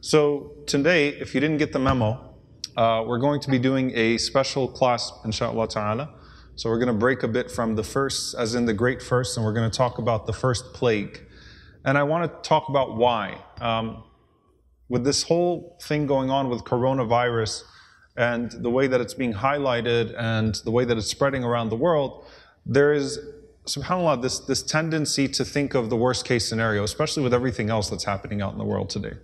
So today, if you didn't get the memo, uh, we're going to be doing a special class, inshallah ta'ala. So we're going to break a bit from the first, as in the great first, and we're going to talk about the first plague. And I want to talk about why. Um, with this whole thing going on with coronavirus and the way that it's being highlighted and the way that it's spreading around the world, there is, subhanAllah, this, this tendency to think of the worst case scenario, especially with everything else that's happening out in the world today.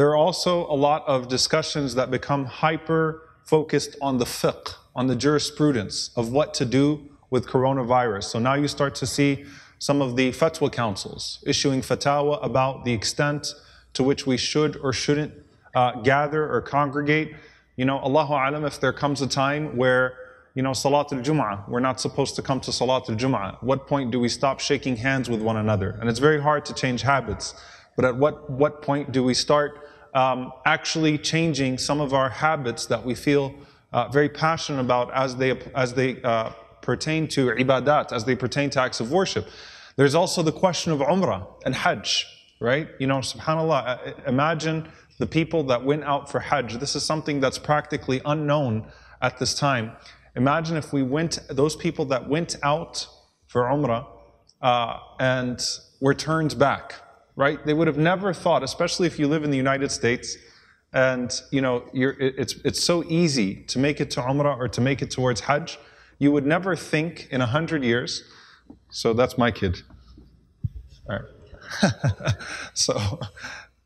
There are also a lot of discussions that become hyper focused on the fiqh, on the jurisprudence of what to do with coronavirus. So now you start to see some of the fatwa councils issuing fatwa about the extent to which we should or shouldn't uh, gather or congregate. You know, Allahu alam, if there comes a time where you know, Salat al-Jum'ah, we're not supposed to come to Salat al-Jum'ah. What point do we stop shaking hands with one another? And it's very hard to change habits. But at what, what point do we start um, actually changing some of our habits that we feel uh, very passionate about as they, as they uh, pertain to ibadat, as they pertain to acts of worship? There's also the question of umrah and hajj, right? You know, subhanAllah, uh, imagine the people that went out for hajj. This is something that's practically unknown at this time. Imagine if we went, those people that went out for umrah uh, and were turned back right? They would have never thought, especially if you live in the United States, and you know, it's, it's so easy to make it to Umrah or to make it towards Hajj. You would never think in a hundred years. So that's my kid. All right. so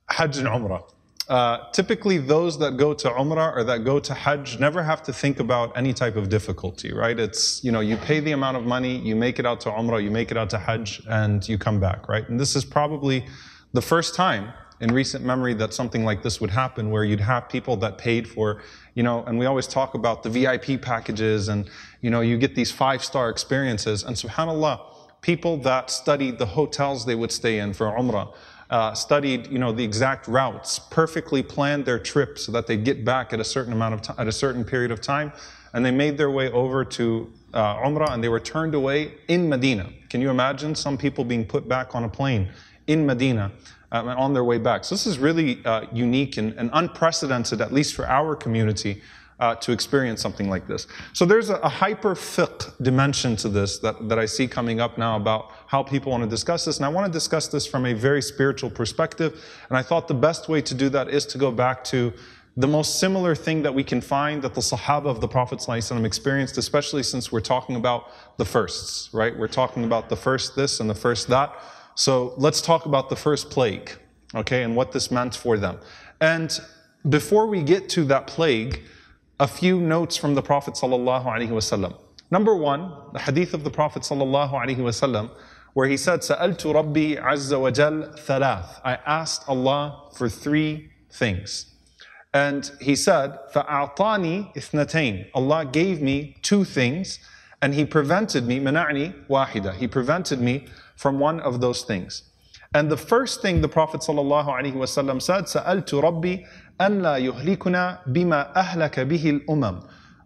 Hajj and Umrah. Uh, typically, those that go to Umrah or that go to Hajj never have to think about any type of difficulty, right? It's, you know, you pay the amount of money, you make it out to Umrah, you make it out to Hajj, and you come back, right? And this is probably the first time in recent memory that something like this would happen where you'd have people that paid for, you know, and we always talk about the VIP packages and, you know, you get these five star experiences. And subhanAllah, people that studied the hotels they would stay in for Umrah, uh, studied, you know, the exact routes, perfectly planned their trip so that they'd get back at a certain amount of time, at a certain period of time, and they made their way over to uh, Umrah and they were turned away in Medina. Can you imagine some people being put back on a plane in Medina um, and on their way back? So this is really uh, unique and, and unprecedented, at least for our community uh, to experience something like this. So there's a, a hyper fiqh dimension to this that, that I see coming up now about how people want to discuss this. And I want to discuss this from a very spiritual perspective. And I thought the best way to do that is to go back to the most similar thing that we can find that the Sahaba of the Prophet ﷺ experienced, especially since we're talking about the firsts, right? We're talking about the first this and the first that. So let's talk about the first plague, okay, and what this meant for them. And before we get to that plague, a few notes from the Prophet ﷺ. Number one, the hadith of the Prophet ﷺ, where he said, سألت ربي عز وجل ثلاث. I asked Allah for three things. And he said, فأعطاني اثنتين. Allah gave me two things, and He prevented me, منعني واحدة. He prevented me from one of those things. And the first thing the Prophet ﷺ said, سألت ربي أن لا يهلكنا بما أهلك به الأمم.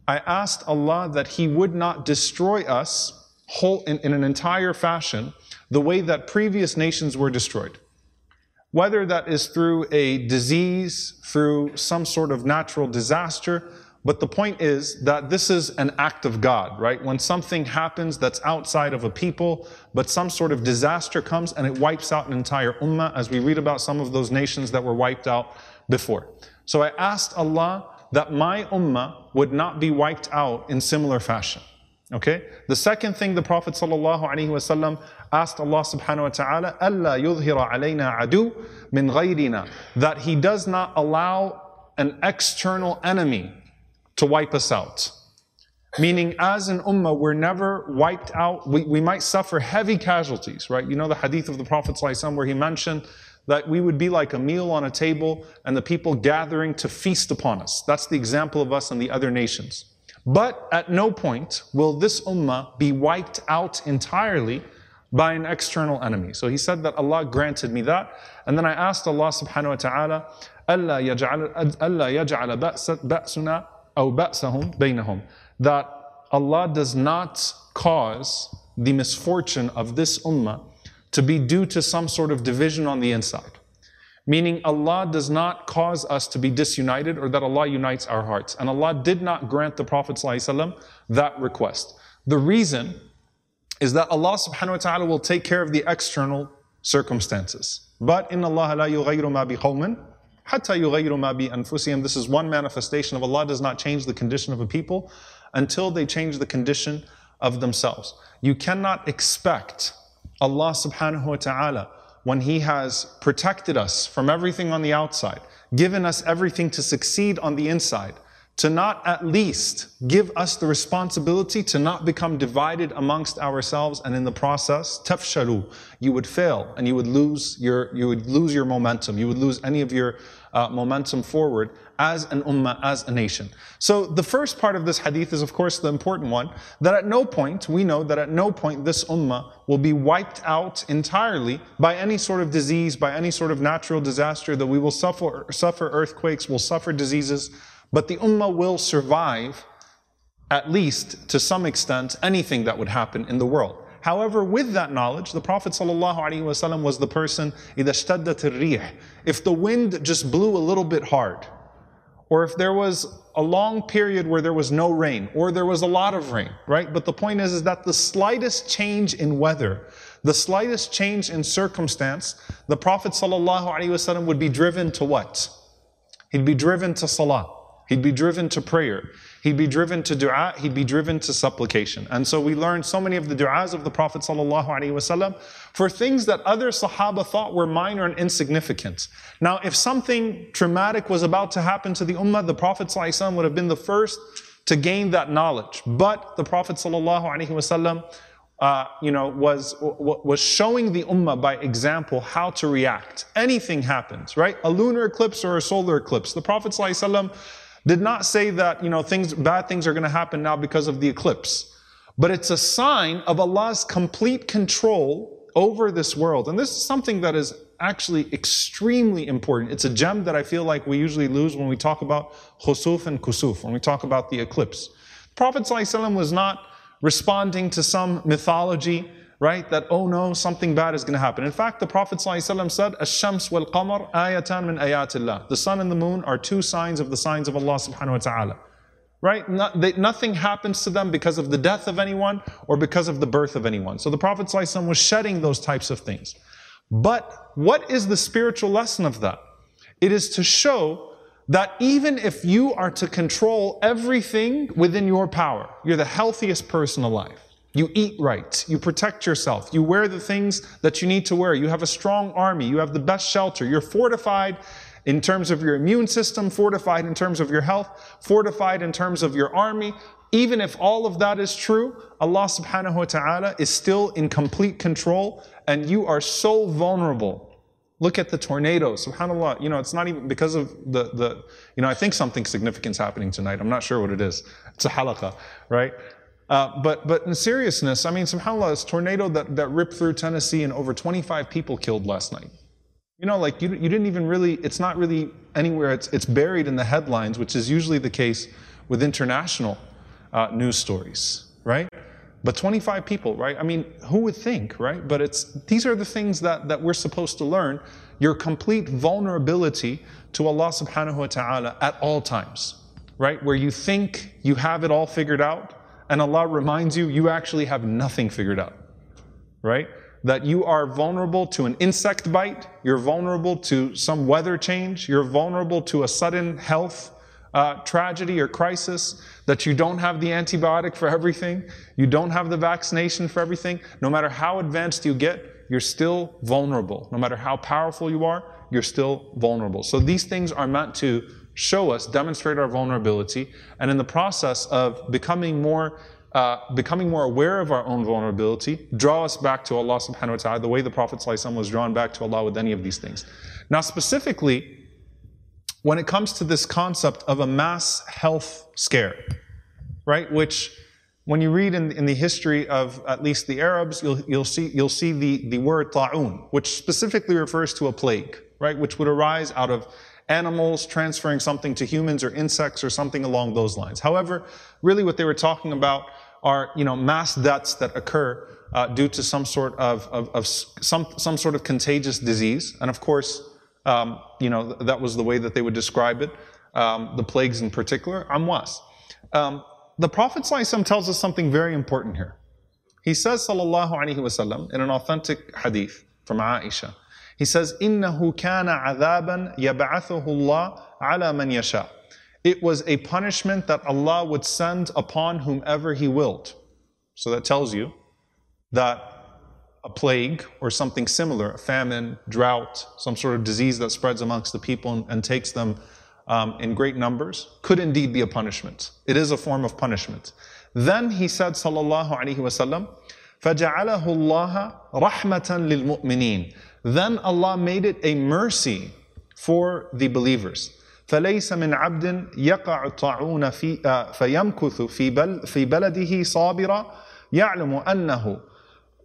I asked Allah that He would not destroy us whole, in, in an entire fashion the way that previous nations were destroyed. Whether that is through a disease, through some sort of natural disaster, but the point is that this is an act of God, right? When something happens that's outside of a people, but some sort of disaster comes and it wipes out an entire ummah, as we read about some of those nations that were wiped out before. So I asked Allah that my ummah would not be wiped out in similar fashion. Okay? The second thing the Prophet ﷺ asked Allah subhanahu wa ta'ala, Allah yudhira alayna adu min ghayrina, that He does not allow an external enemy to wipe us out. Meaning, as an ummah, we're never wiped out. We, we might suffer heavy casualties, right? You know the hadith of the Prophet ﷺ where he mentioned that we would be like a meal on a table and the people gathering to feast upon us. That's the example of us and the other nations. But at no point will this ummah be wiped out entirely by an external enemy. So he said that Allah granted me that. And then I asked Allah subhanahu wa ta'ala, أَلَّا يَجْعَلَ بَأْسُنَا أَوْ بَأْسَهُمْ بَيْنَهُمْ That Allah does not cause the misfortune of this ummah to be due to some sort of division on the inside. Meaning, Allah does not cause us to be disunited or that Allah unites our hearts. And Allah did not grant the Prophet ﷺ that request. The reason is that Allah subhanahu wa ta'ala will take care of the external circumstances. But in Allah la yughayru ma biqawmin hatta yughayru ma bi anfusihim. This is one manifestation of Allah does not change the condition of a people until they change the condition of themselves. You cannot expect Allah subhanahu wa ta'ala when He has protected us from everything on the outside, given us everything to succeed on the inside, to not at least give us the responsibility to not become divided amongst ourselves and in the process tafshalu you would fail and you would lose your you would lose your momentum you would lose any of your uh, momentum forward as an ummah, as a nation. So the first part of this hadith is of course the important one, that at no point, we know that at no point this ummah will be wiped out entirely by any sort of disease, by any sort of natural disaster, that we will suffer, suffer earthquakes, will suffer diseases, but the ummah will survive at least to some extent anything that would happen in the world. However, with that knowledge, the Prophet ﷺ was the person, If the wind just blew a little bit hard, or if there was a long period where there was no rain, or there was a lot of rain, right? But the point is, is that the slightest change in weather, the slightest change in circumstance, the Prophet ﷺ would be driven to what? He'd be driven to salah. He'd be driven to prayer. He'd be driven to dua. He'd be driven to supplication. And so we learned so many of the du'as of the Prophet ﷺ for things that other Sahaba thought were minor and insignificant. Now, if something traumatic was about to happen to the Ummah, the Prophet ﷺ would have been the first to gain that knowledge. But the Prophet ﷺ uh, you know, was, was showing the ummah by example how to react. Anything happens, right? A lunar eclipse or a solar eclipse. The Prophet ﷺ did not say that, you know, things, bad things are going to happen now because of the eclipse. But it's a sign of Allah's complete control over this world. And this is something that is actually extremely important. It's a gem that I feel like we usually lose when we talk about khusuf and kusuf, when we talk about the eclipse. Prophet ﷺ was not responding to some mythology right? That, oh no, something bad is going to happen. In fact, the Prophet ﷺ said, Ash-shams wal-qamar ayatan min ayatillah. The sun and the moon are two signs of the signs of Allah subhanahu wa ta'ala. Right? They, nothing happens to them because of the death of anyone or because of the birth of anyone. So the Prophet ﷺ was shedding those types of things. But what is the spiritual lesson of that? It is to show that even if you are to control everything within your power, you're the healthiest person alive you eat right. You protect yourself. You wear the things that you need to wear. You have a strong army. You have the best shelter. You're fortified in terms of your immune system, fortified in terms of your health, fortified in terms of your army. Even if all of that is true, Allah subhanahu wa ta'ala is still in complete control and you are so vulnerable Look at the tornado. SubhanAllah, you know, it's not even because of the, the, you know, I think something significant is happening tonight. I'm not sure what it is. It's a halaqah, right? Uh, but, but in seriousness, I mean, subhanAllah, this tornado that, that ripped through Tennessee and over 25 people killed last night. You know, like you, you didn't even really, it's not really anywhere, it's, it's buried in the headlines, which is usually the case with international uh, news stories, right? But 25 people, right? I mean, who would think, right? But it's, these are the things that, that we're supposed to learn. Your complete vulnerability to Allah subhanahu wa ta'ala at all times, right? Where you think you have it all figured out, and Allah reminds you, you actually have nothing figured out, right? That you are vulnerable to an insect bite, you're vulnerable to some weather change, you're vulnerable to a sudden health uh, tragedy or crisis, that you don't have the antibiotic for everything, you don't have the vaccination for everything. No matter how advanced you get, you're still vulnerable. No matter how powerful you are, you're still vulnerable. So these things are meant to show us, demonstrate our vulnerability, and in the process of becoming more uh, becoming more aware of our own vulnerability, draw us back to Allah subhanahu wa ta'ala, the way the Prophet was drawn back to Allah with any of these things. Now, specifically, when it comes to this concept of a mass health scare, right, which when you read in, in the history of at least the Arabs, you'll, you'll see, you'll see the, the word ta'un, which specifically refers to a plague, right, which would arise out of animals transferring something to humans or insects or something along those lines. However, really what they were talking about are, you know, mass deaths that occur uh, due to some sort of, of, of, some, some sort of contagious disease. And of course, Um, you know, that was the way that they would describe it, um, the plagues in particular. Amwas. Um, the Prophet ﷺ tells us something very important here. He says, sallallahu alaihi wasallam, in an authentic hadith from Aisha, he says, إِنَّهُ كَانَ عَذَابًا يَبْعَثُهُ اللَّهُ عَلَى مَنْ يَشَاءُ It was a punishment that Allah would send upon whomever He willed. So that tells you that a plague or something similar, a famine, drought, some sort of disease that spreads amongst the people and, and takes them um, in great numbers, could indeed be a punishment. It is a form of punishment. Then he said, sallallahu alaihi wasallam, فَجَعَلَهُ اللَّهَ رَحْمَةً لِلْمُؤْمِنِينَ Then Allah made it a mercy for the believers. فليس من عبد يقع الطاعون في فيمكث في بل في بلده صابرا يعلم أنه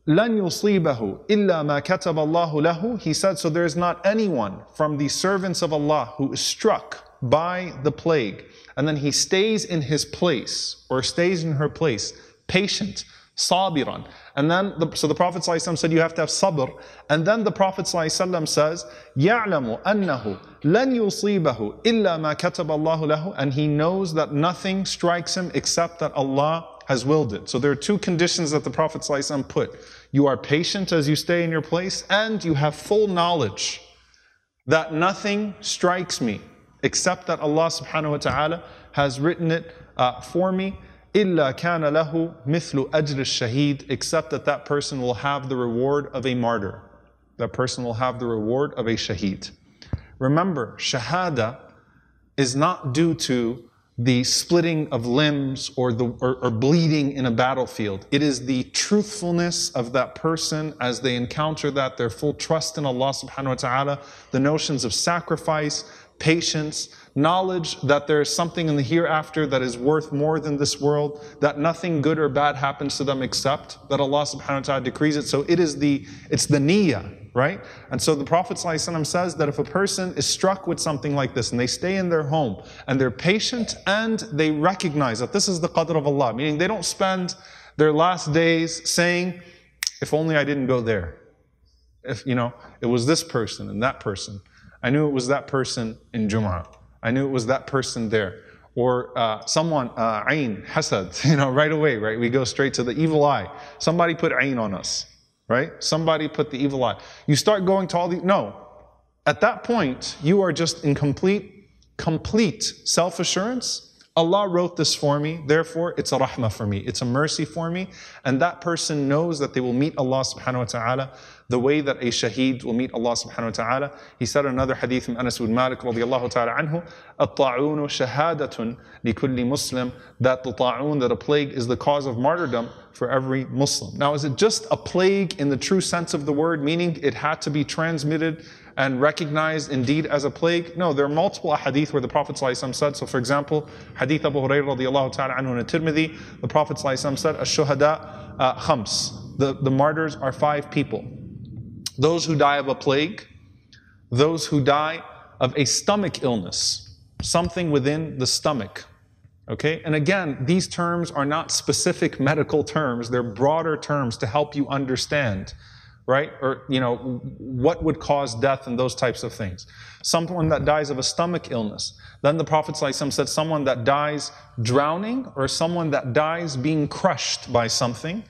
لن يصيبه إلا ما كتب الله له He said, so there is not anyone from the servants of Allah who is struck by the plague and then he stays in his place or stays in her place, patient, sabiran. And then, the, so the Prophet ﷺ said you have to have sabr. And then the Prophet ﷺ says, يَعْلَمُ أَنَّهُ لَن يُصِيبَهُ إِلَّا مَا كَتَبَ اللَّهُ لَهُ And he knows that nothing strikes him except that Allah has willed it. So there are two conditions that the Prophet ﷺ put. You are patient as you stay in your place, and you have full knowledge that nothing strikes me except that Allah subhanahu wa ta'ala has written it uh, for me. إِلَّا كَانَ لَهُ مِثْلُ أَجْرِ الشَّهِيدِ Except that that person will have the reward of a martyr. That person will have the reward of a shaheed. Remember, shahada is not due to the splitting of limbs or, the, or, or, bleeding in a battlefield. It is the truthfulness of that person as they encounter that, their full trust in Allah subhanahu wa ta'ala, the notions of sacrifice, patience, knowledge that there is something in the hereafter that is worth more than this world, that nothing good or bad happens to them except that Allah subhanahu wa ta'ala decrees it. So it is the, it's the niyyah, right? And so the Prophet says that if a person is struck with something like this and they stay in their home and they're patient and they recognize that this is the qadr of Allah, meaning they don't spend their last days saying, if only I didn't go there. If, you know, it was this person and that person. I knew it was that person in Jum'ah. I knew it was that person there. Or uh, someone, uh, ayn, hasad, you know, right away, right? We go straight to the evil eye. Somebody put ayn on us right? Somebody put the evil eye. You start going to all the, no. At that point, you are just in complete, complete self assurance. Allah wrote this for me, therefore it's a rahmah for me. It's a mercy for me. And that person knows that they will meet Allah subhanahu wa ta'ala the way that a shaheed will meet Allah subhanahu wa ta'ala. He said another hadith from Anas bin Malik radiallahu ta'ala anhu, الطاعون شهادة لكل Muslim, that the ta'un, that a plague is the cause of martyrdom for every Muslim. Now, is it just a plague in the true sense of the word, meaning it had to be transmitted and recognized indeed as a plague? No, there are multiple hadith where the Prophet ﷺ said. So, for example, hadith Abu Hurairah radiallahu ta'ala anhu in Tirmidhi, the Prophet ﷺ said, Ash-shuhada uh, khams. The, the martyrs are five people. Those who die of a plague, those who die of a stomach illness, something within the stomach, Okay? And again, these terms are not specific medical terms, they're broader terms to help you understand, right? Or, you know, what would cause death and those types of things. Someone that dies of a stomach illness. Then the Prophet said someone that dies drowning or someone that dies being crushed by something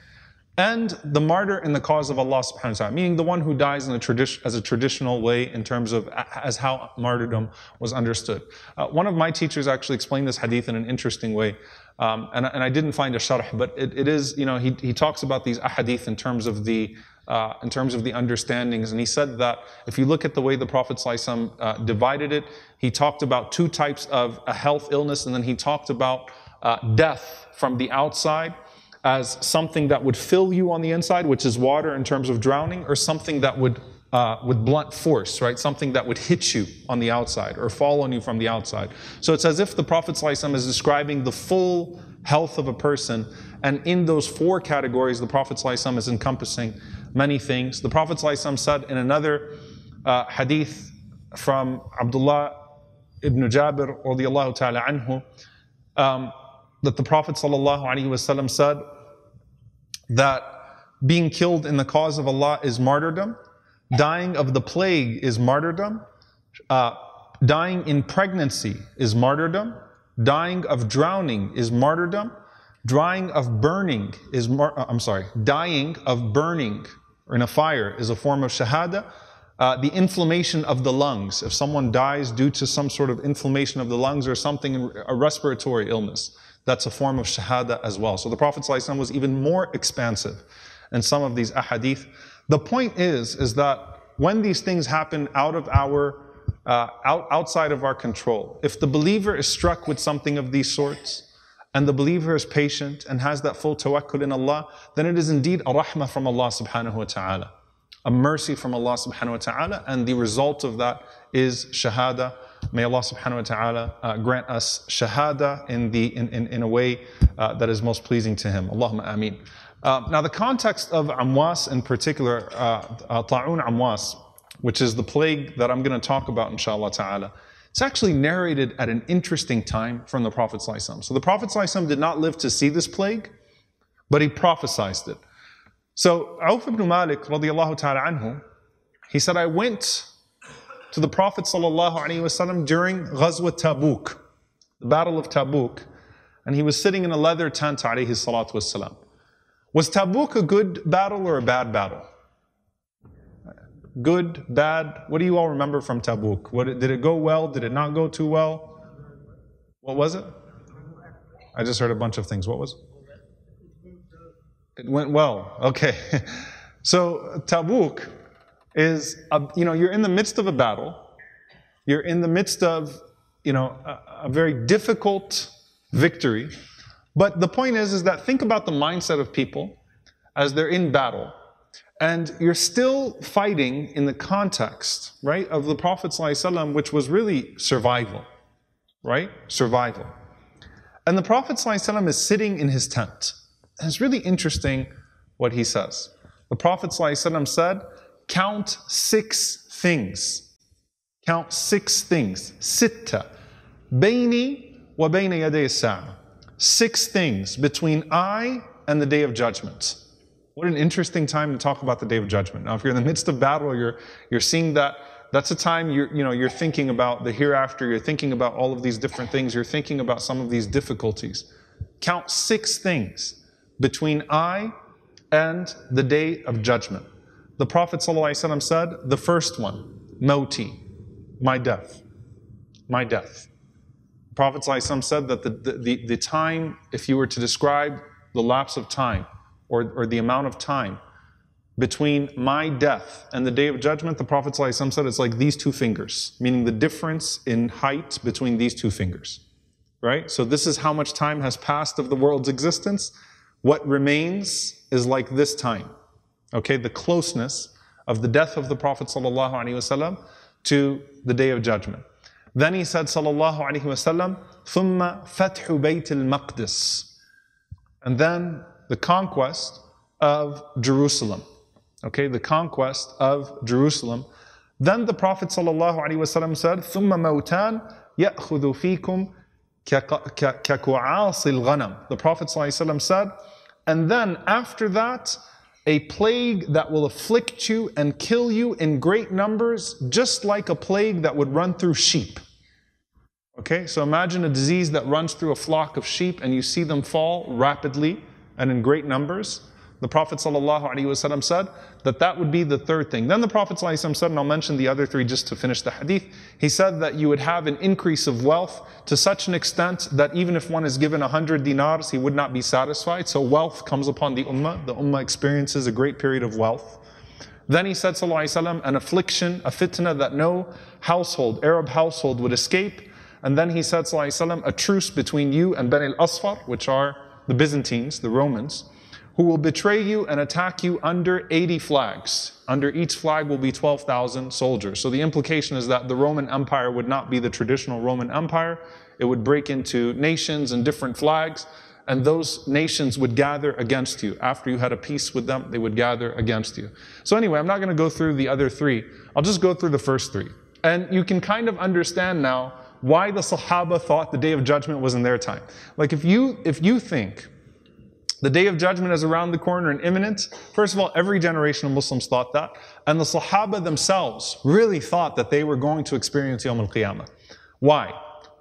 and the martyr in the cause of Allah subhanahu wa ta'ala, meaning the one who dies in a tradi- as a traditional way in terms of as how martyrdom was understood. Uh, one of my teachers actually explained this hadith in an interesting way, um, and, and, I didn't find a sharh, but it, it is, you know, he, he talks about these ahadith in terms of the uh, in terms of the understandings. And he said that if you look at the way the Prophet ﷺ, uh, divided it, he talked about two types of a health illness, and then he talked about uh, death from the outside as something that would fill you on the inside, which is water in terms of drowning, or something that would uh, with blunt force, right? Something that would hit you on the outside or fall on you from the outside. So it's as if the Prophet ﷺ is describing the full health of a person. And in those four categories, the Prophet ﷺ is encompassing many things. The Prophet ﷺ said in another uh, hadith from Abdullah ibn Jabir radiallahu ta'ala anhu, um, that the Prophet ﷺ said that being killed in the cause of Allah is martyrdom, dying of the plague is martyrdom, Uh, dying in pregnancy is martyrdom. Dying of drowning is martyrdom. Dying of burning is, mar- uh, I'm sorry, dying of burning or in a fire is a form of shahada. Uh, the inflammation of the lungs. If someone dies due to some sort of inflammation of the lungs or something, a respiratory illness, that's a form of shahada as well. So the Prophet ﷺ was even more expansive in some of these ahadith. The point is, is that when these things happen out of our uh, out, outside of our control. If the believer is struck with something of these sorts, and the believer is patient and has that full tawakkul in Allah, then it is indeed a rahmah from Allah subhanahu wa ta'ala. A mercy from Allah subhanahu wa ta'ala, and the result of that is shahada. May Allah subhanahu wa ta'ala uh, grant us shahada in, the, in, in, in a way uh, that is most pleasing to Him. Allahumma ameen. Uh, now, the context of Amwas in particular, uh, uh, Ta'un Amwas, which is the plague that I'm going to talk about, inshallah ta'ala. It's actually narrated at an interesting time from the Prophet. ﷺ. So the Prophet ﷺ did not live to see this plague, but he prophesied it. So Auf ibn Malik radiallahu ta'ala anhu, he said, I went to the Prophet ﷺ during Ghazwa Tabuk, the Battle of Tabuk, and he was sitting in a leather tent alayhi salatu. Was Tabuk a good battle or a bad battle? good, bad? What do you all remember from Tabuk? What, did it go well? Did it not go too well? What was it? I just heard a bunch of things. What was it? It went well. Okay. so Tabuk is, a, you know, you're in the midst of a battle. You're in the midst of, you know, a, a very difficult victory. But the point is, is that think about the mindset of people as they're in battle and you're still fighting in the context, right, of the Prophet ﷺ, which was really survival, right? Survival. And the Prophet ﷺ is sitting in his tent. And it's really interesting what he says. The Prophet ﷺ said, Count six things. Count six things. Sitta. Baini wa yaday Six things between I and the day of judgment. What an interesting time to talk about the day of judgment. Now, if you're in the midst of battle, you're, you're seeing that, that's a time you're, you know, you're thinking about the hereafter, you're thinking about all of these different things, you're thinking about some of these difficulties. Count six things between I and the day of judgment. The Prophet ﷺ said, the first one, moti, my death. My death. The Prophet ﷺ said that the, the, the time, if you were to describe the lapse of time, or, or the amount of time between my death and the day of judgment, the Prophet ﷺ said it's like these two fingers, meaning the difference in height between these two fingers. Right? So this is how much time has passed of the world's existence. What remains is like this time. Okay, the closeness of the death of the Prophet ﷺ to the day of judgment. Then he said, Sallallahu Alaihi Wasallam, ثم فتح بيت المقدس. And then the conquest of Jerusalem. Okay, the conquest of Jerusalem. Then the Prophet ﷺ said, ثُمَّ مَوْتَانْ يَأْخُذُ فِيكُمْ كَكُعَاصِ الْغَنَمِ The Prophet ﷺ said, and then after that, a plague that will afflict you and kill you in great numbers, just like a plague that would run through sheep. Okay, so imagine a disease that runs through a flock of sheep and you see them fall rapidly and in great numbers. The Prophet ﷺ said that that would be the third thing. Then the Prophet ﷺ said, and I'll mention the other three just to finish the hadith, he said that you would have an increase of wealth to such an extent that even if one is given 100 dinars, he would not be satisfied. So wealth comes upon the ummah. The ummah experiences a great period of wealth. Then he said, ﷺ, an affliction, a fitna that no household, Arab household would escape. And then he said, ﷺ, a truce between you and Bani al-Asfar, which are the Byzantines, the Romans, who will betray you and attack you under 80 flags. Under each flag will be 12,000 soldiers. So the implication is that the Roman Empire would not be the traditional Roman Empire. It would break into nations and different flags, and those nations would gather against you. After you had a peace with them, they would gather against you. So anyway, I'm not going to go through the other three. I'll just go through the first three. And you can kind of understand now why the Sahaba thought the day of judgment was in their time. Like if you if you think The day of judgment is around the corner and imminent. First of all, every generation of Muslims thought that. And the Sahaba themselves really thought that they were going to experience Yawm al Qiyamah. Why?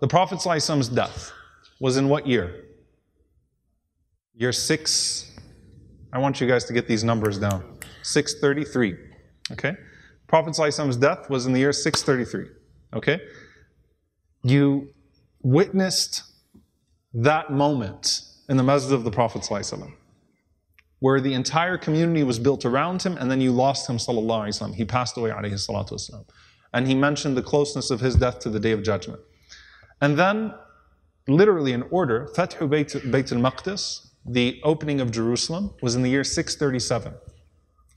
The Prophet's death was in what year? Year 6. I want you guys to get these numbers down. 633. Okay? Prophet's death was in the year 633. Okay? You witnessed that moment in the masjid of the Prophet where the entire community was built around him and then you lost him sallallahu He passed away alayhi salatu wasalam. And he mentioned the closeness of his death to the day of judgment. And then, literally in order, Fathu Bayt, Bayt al-Maqdis, the opening of Jerusalem, was in the year 637.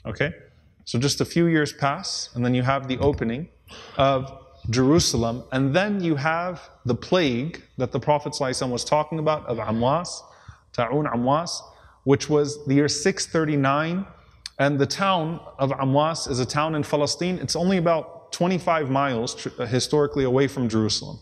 Okay? So just a few years pass, and then you have the opening of Jerusalem, and then you have the plague that the Prophet ﷺ was talking about of Amwas, Ta'un Amwas, which was the year 639. And the town of Amwas is a town in Palestine. It's only about 25 miles uh, historically away from Jerusalem.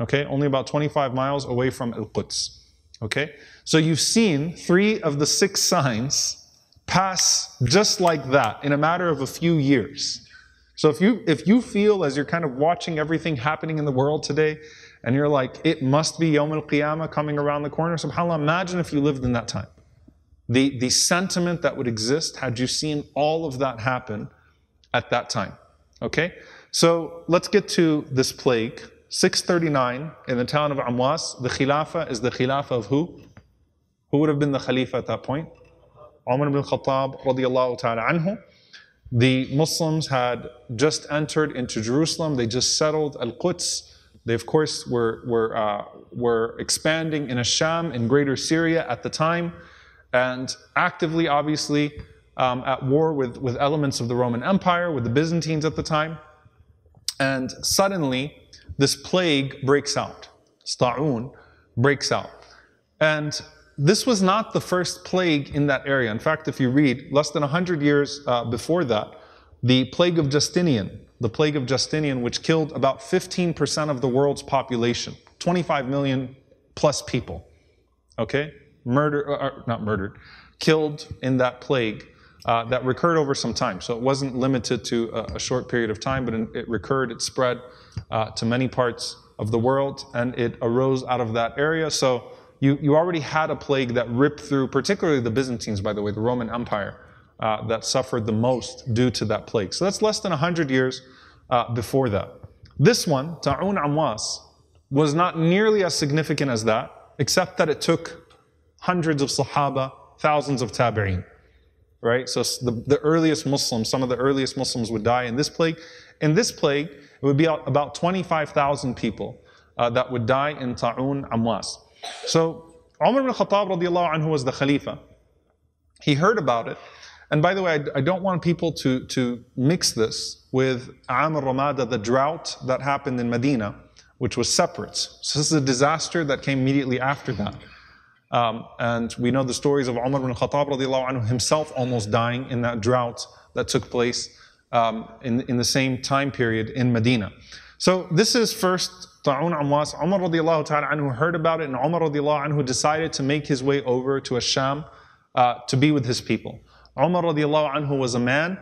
Okay, only about 25 miles away from Al Quds. Okay, so you've seen three of the six signs pass just like that in a matter of a few years. So if you if you feel as you're kind of watching everything happening in the world today, and you're like, it must be Yom Al Qiyamah coming around the corner. SubhanAllah, imagine if you lived in that time. The, the sentiment that would exist had you seen all of that happen at that time. Okay? So let's get to this plague. 639 in the town of Amwas, the Khilafah is the Khilafah of who? Who would have been the Khalifa at that point? Umar ibn Khattab radiallahu ta'ala anhu. The Muslims had just entered into Jerusalem, they just settled Al Quds. They, of course, were, were, uh, were expanding in Asham, in greater Syria at the time, and actively, obviously, um, at war with, with elements of the Roman Empire, with the Byzantines at the time. And suddenly, this plague breaks out. Sta'un breaks out. And this was not the first plague in that area. In fact, if you read, less than 100 years uh, before that, the plague of Justinian, the plague of Justinian, which killed about 15% of the world's population, 25 million plus people, okay? Murder, uh, uh, not murdered, killed in that plague uh, that recurred over some time. So it wasn't limited to a, a short period of time, but it recurred, it spread uh, to many parts of the world, and it arose out of that area. So you, you already had a plague that ripped through, particularly the Byzantines, by the way, the Roman Empire, uh, that suffered the most due to that plague. So that's less than 100 years uh, before that. This one, Ta'un Amwas, was not nearly as significant as that, except that it took hundreds of Sahaba, thousands of Tabi'een. Right? So the, the earliest Muslims, some of the earliest Muslims would die in this plague. In this plague, it would be about 25,000 people uh, that would die in Ta'un Amwas. So Umar ibn Khattab radiallahu anhu was the Khalifa. He heard about it. And by the way, I, don't want people to, to mix this with Am al-Ramada, the drought that happened in Medina, which was separate. So this is a disaster that came immediately after that. Um, and we know the stories of Umar ibn Khattab anhu himself almost dying in that drought that took place um, in, in the same time period in Medina. So this is first Ta'un Amwas. Umar ta'ala anhu heard about it and Umar radiallahu anhu decided to make his way over to Asham uh, to be with his people. Umar radiallahu anhu was a man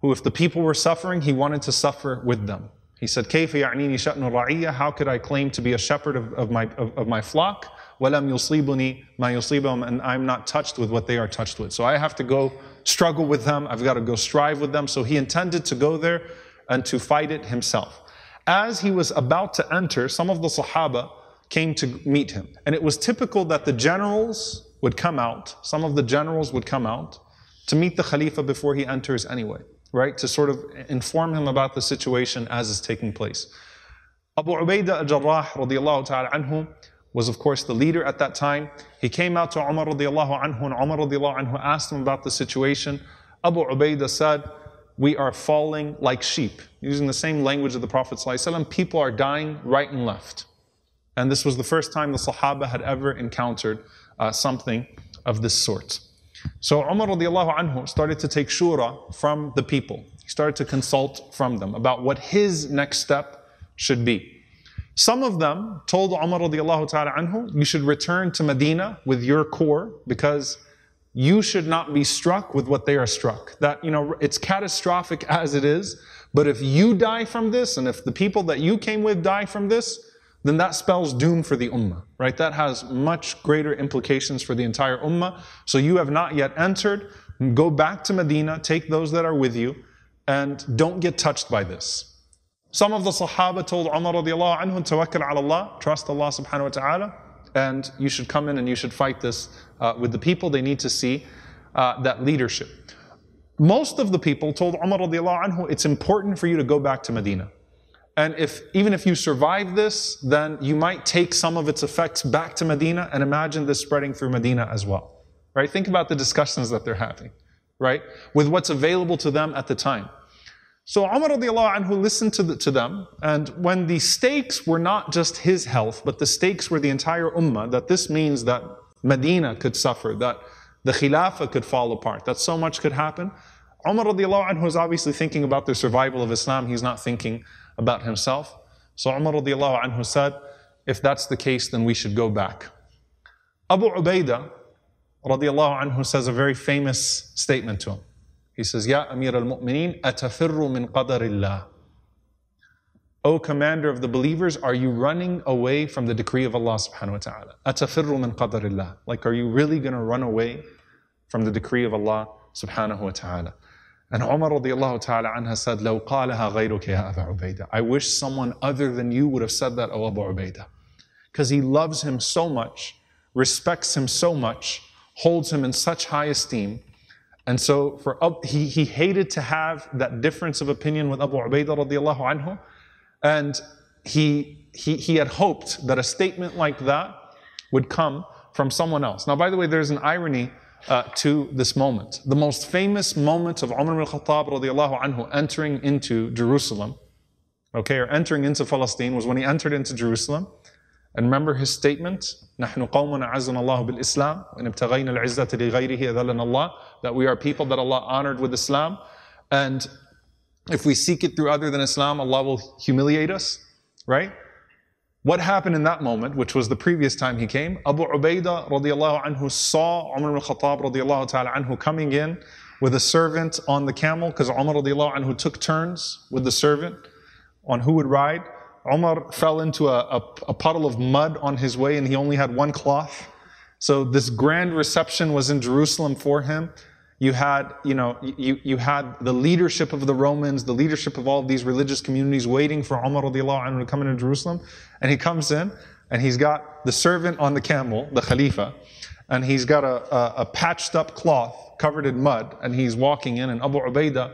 who if the people were suffering, he wanted to suffer with them. He said, كيف يعنيني شأن الرعية? How could I claim to be a shepherd of, of my, of, of my flock? وَلَمْ يُصِيبُنِي مَا يُصِيبُهُمْ And I'm not touched with what they are touched with. So I have to go struggle with them. I've got to go strive with them. So he intended to go there and to fight it himself as he was about to enter, some of the Sahaba came to meet him. And it was typical that the generals would come out, some of the generals would come out to meet the Khalifa before he enters anyway, right? To sort of inform him about the situation as it's taking place. Abu Ubaidah al-Jarrah radiallahu ta'ala anhu was of course the leader at that time. He came out to Umar radiallahu anhu and Umar radiallahu anhu asked him about the situation. Abu Ubaidah said, we are falling like sheep. Using the same language of the Prophet people are dying right and left. And this was the first time the Sahaba had ever encountered uh, something of this sort. So Umar radiallahu anhu started to take shura from the people. He started to consult from them about what his next step should be. Some of them told Umar radiallahu ta'ala anhu, you should return to Medina with your core because you should not be struck with what they are struck. That, you know, it's catastrophic as it is, but if you die from this and if the people that you came with die from this, then that spells doom for the ummah, right? That has much greater implications for the entire ummah. So you have not yet entered. Go back to Medina, take those that are with you, and don't get touched by this. Some of the Sahaba told Umar radiallahu anhu, tawakkal ala Allah, trust Allah subhanahu wa ta'ala, and you should come in and you should fight this uh, with the people. They need to see uh, that leadership. Most of the people told Umar radiallahu anhu, it's important for you to go back to Medina. And if even if you survive this, then you might take some of its effects back to Medina and imagine this spreading through Medina as well. Right? Think about the discussions that they're having, right? With what's available to them at the time. So Umar radiallahu anhu listened to, the, to them, and when the stakes were not just his health, but the stakes were the entire ummah, that this means that Medina could suffer, that the khilafah could fall apart, that so much could happen. Umar radiallahu anhu is obviously thinking about the survival of Islam, he's not thinking about himself. So Umar radiallahu anhu said, if that's the case, then we should go back. Abu Ubaidah radiallahu anhu says a very famous statement to him. He says, Ya Amir al-Mu'mineen, atafirru min qadarillah. O commander of the believers, are you running away from the decree of Allah subhanahu wa ta'ala? Atafirru min qadarillah. Like, are you really going to run away from the decree of Allah subhanahu wa ta'ala? And Umar radiallahu ta'ala anha said, لو قالها غيرك يا أبا عبيدة. I wish someone other than you would have said that, O Abu Ubaidah. Because he loves him so much, respects him so much, holds him in such high esteem, and so for he, he hated to have that difference of opinion with Abu Ubaidah radiallahu anhu. And he, he, he had hoped that a statement like that would come from someone else. Now, by the way, there's an irony uh, to this moment. The most famous moment of Umar al-Khattab radiallahu anhu entering into Jerusalem, okay, or entering into Palestine was when he entered into Jerusalem. And remember his statement, نحن قوم أعزنا الله بالإسلام وإن ابتغينا العزة لغيره أذلنا الله that we are people that Allah honored with Islam and if we seek it through other than Islam Allah will humiliate us right What happened in that moment which was the previous time he came Abu Ubaidah radiallahu anhu saw Umar al-Khattab radiallahu ta'ala anhu coming in with a servant on the camel because Umar radiallahu anhu took turns with the servant on who would ride Umar fell into a, a, a, puddle of mud on his way and he only had one cloth. So this grand reception was in Jerusalem for him. You had, you know, you, you had the leadership of the Romans, the leadership of all of these religious communities waiting for Umar radiallahu anhu to come into Jerusalem. And he comes in and he's got the servant on the camel, the Khalifa, and he's got a, a, a patched up cloth covered in mud and he's walking in and Abu Ubaidah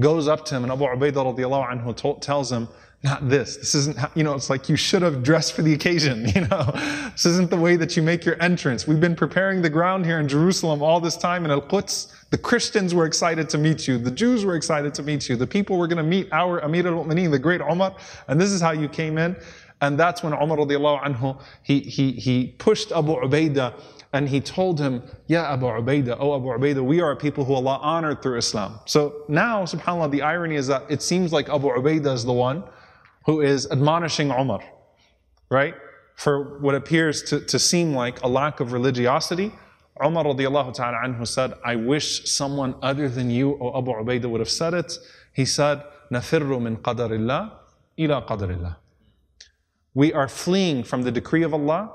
goes up to him and Abu Ubaidah anhu tells him, not this. This isn't, how, you know, it's like you should have dressed for the occasion, you know. This isn't the way that you make your entrance. We've been preparing the ground here in Jerusalem all this time in Al-Quds. The Christians were excited to meet you. The Jews were excited to meet you. The people were going to meet our Amir al-Mu'mineen, the great Umar. And this is how you came in. And that's when Umar radiallahu anhu, he, he, he pushed Abu Ubaidah and he told him, Ya Abu Ubaidah, oh Abu Ubaidah, we are a people who Allah honored through Islam. So now, subhanAllah, the irony is that it seems like Abu Ubaidah is the one who is admonishing Umar, right? For what appears to, to seem like a lack of religiosity. Umar radiallahu ta'ala anhu said, I wish someone other than you, O Abu Ubaidah, would have said it. He said, نَفِرُّ مِنْ قَدَرِ اللَّهِ إِلَى قَدَرِ اللَّهِ We are fleeing from the decree of Allah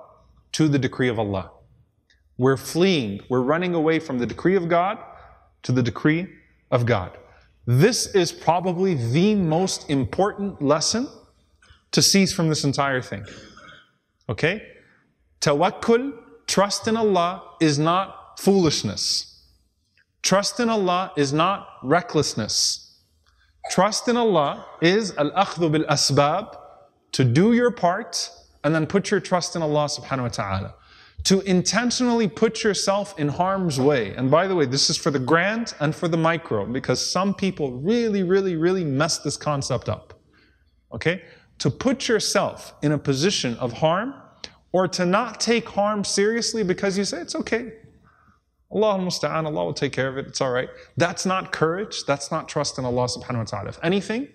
to the decree of Allah. We're fleeing, we're running away from the decree of God to the decree of God. This is probably the most important lesson to seize from this entire thing. Okay? Tawakkul, trust in Allah, is not foolishness. Trust in Allah is not recklessness. Trust in Allah is al-akhdhu bil asbab, to do your part and then put your trust in Allah subhanahu wa ta'ala to intentionally put yourself in harm's way. And by the way, this is for the grand and for the micro, because some people really, really, really mess this concept up. Okay? To put yourself in a position of harm or to not take harm seriously because you say, it's okay. Allah musta'an, Allah will take care of it, it's all right. That's not courage, that's not trust in Allah subhanahu wa ta'ala. If anything,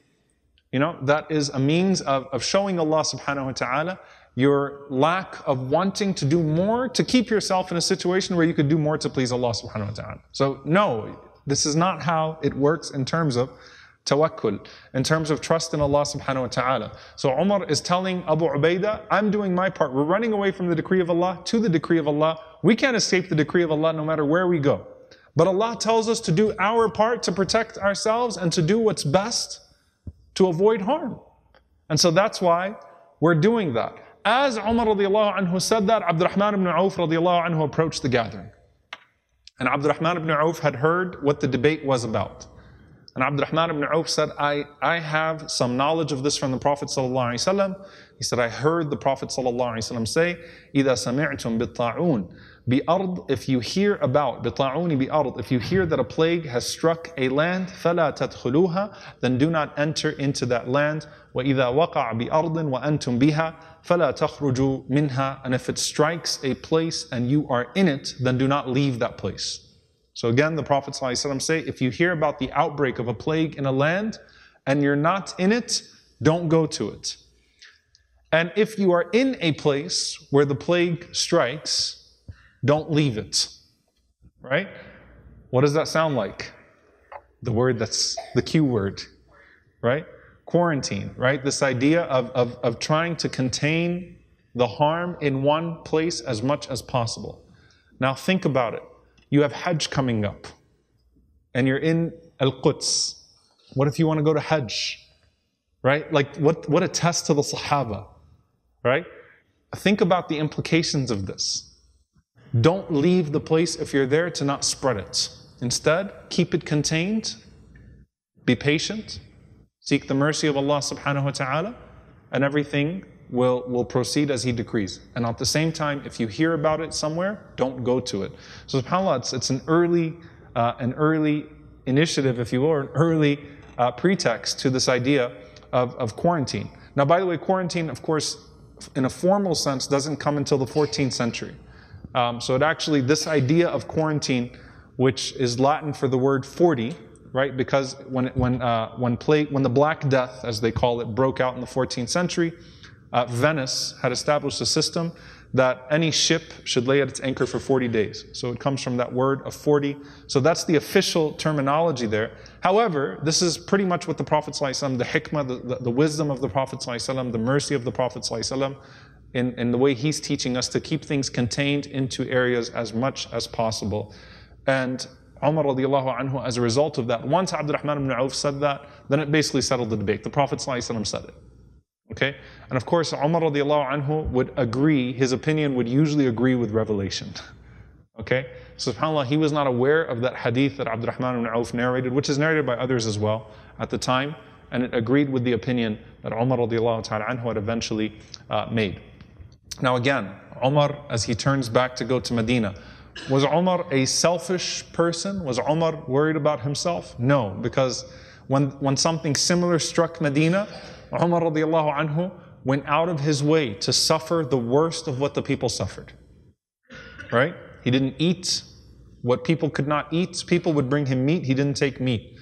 You know, that is a means of, of showing Allah subhanahu wa ta'ala your lack of wanting to do more to keep yourself in a situation where you could do more to please Allah subhanahu wa ta'ala. So, no, this is not how it works in terms of tawakkul, in terms of trust in Allah subhanahu wa ta'ala. So Umar is telling Abu Ubaidah, I'm doing my part. We're running away from the decree of Allah to the decree of Allah. We can't escape the decree of Allah no matter where we go. But Allah tells us to do our part to protect ourselves and to do what's best to avoid harm. And so that's why we're doing that As Umar radiallahu anhu said that, Abdurrahman ibn Auf radiallahu anhu approached the gathering. And Abdurrahman ibn Auf had heard what the debate was about. And Abdurrahman ibn Auf said, I, I have some knowledge of this from the Prophet ﷺ. He said, I heard the Prophet ﷺ say, إِذَا سَمِعْتُم بِالطَّاعُونَ بِأَرْض If you hear about, بِطَاعُونِ بِأَرْض If you hear that a plague has struck a land, فَلَا تَدْخُلُوهَا Then do not enter into that land. وَإِذَا وَقَعَ بِأَرْضٍ وَأَنْتُمْ بِهَا فَلَا تَخْرُجُوا مِنْهَا And if it strikes a place and you are in it, then do not leave that place. So again, the Prophet ﷺ say, if you hear about the outbreak of a plague in a land and you're not in it, don't go to it. And if you are in a place where the plague strikes, don't leave it. Right? What does that sound like? The word that's the Q word, right? Quarantine, right? This idea of, of, of trying to contain the harm in one place as much as possible. Now think about it. You have Hajj coming up, and you're in Al Quds. What if you want to go to Hajj? Right? Like, what, what a test to the Sahaba, right? Think about the implications of this. Don't leave the place if you're there to not spread it. Instead, keep it contained, be patient, seek the mercy of Allah subhanahu wa ta'ala, and everything will, will proceed as He decrees. And at the same time, if you hear about it somewhere, don't go to it. So subhanAllah, it's, it's an early, uh, an early initiative, if you will, or an early uh, pretext to this idea of, of quarantine. Now, by the way, quarantine, of course, in a formal sense, doesn't come until the 14th century. Um, so it actually, this idea of quarantine, which is Latin for the word 40, right? Because when, when, uh, when, plague, when the Black Death, as they call it, broke out in the 14th century, uh, Venice had established a system that any ship should lay at its anchor for 40 days. So it comes from that word of 40. So that's the official terminology there. However, this is pretty much what the Prophet, ﷺ, the hikmah, the, the, the wisdom of the Prophet, ﷺ, the mercy of the Prophet, ﷺ, in, in the way he's teaching us to keep things contained into areas as much as possible. And Umar radiallahu anhu, as a result of that, once Abdurrahman ibn Auf said that, then it basically settled the debate. The Prophet said it. Okay? And of course, Umar radiallahu anhu would agree, his opinion would usually agree with revelation. Okay? SubhanAllah, he was not aware of that hadith that Abdurrahman ibn Auf narrated, which is narrated by others as well at the time, and it agreed with the opinion that Umar radiallahu ta'ala anhu had eventually uh, made. Now again, Umar, as he turns back to go to Medina, was Umar a selfish person? Was Umar worried about himself? No, because when, when something similar struck Medina, Umar radiallahu anhu went out of his way to suffer the worst of what the people suffered. Right? He didn't eat what people could not eat. People would bring him meat, he didn't take meat.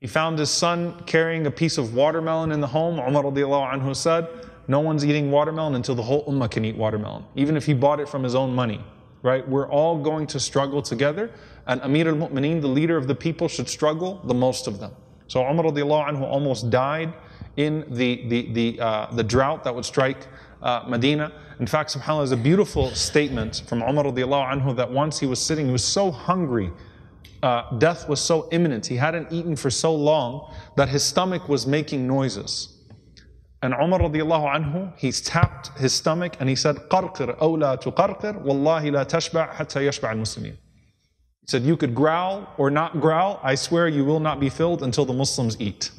He found his son carrying a piece of watermelon in the home. Umar anhu said, No one's eating watermelon until the whole ummah can eat watermelon, even if he bought it from his own money. Right? We're all going to struggle together, and Amir al Mu'mineen, the leader of the people, should struggle the most of them. So Umar anhu almost died in the, the, the, uh, the drought that would strike uh, Medina. In fact, subhanAllah, is a beautiful statement from Umar anhu that once he was sitting, he was so hungry, uh, death was so imminent, he hadn't eaten for so long that his stomach was making noises. And Umar radiallahu anhu, he's tapped his stomach and he said, قَرْقِرْ أَوْ لَا تُقَرْقِرْ وَاللَّهِ لَا تَشْبَعْ حَتَّى يَشْبَعَ الْمُسْلِمِينَ He said, you could growl or not growl, I swear you will not be filled until the Muslims eat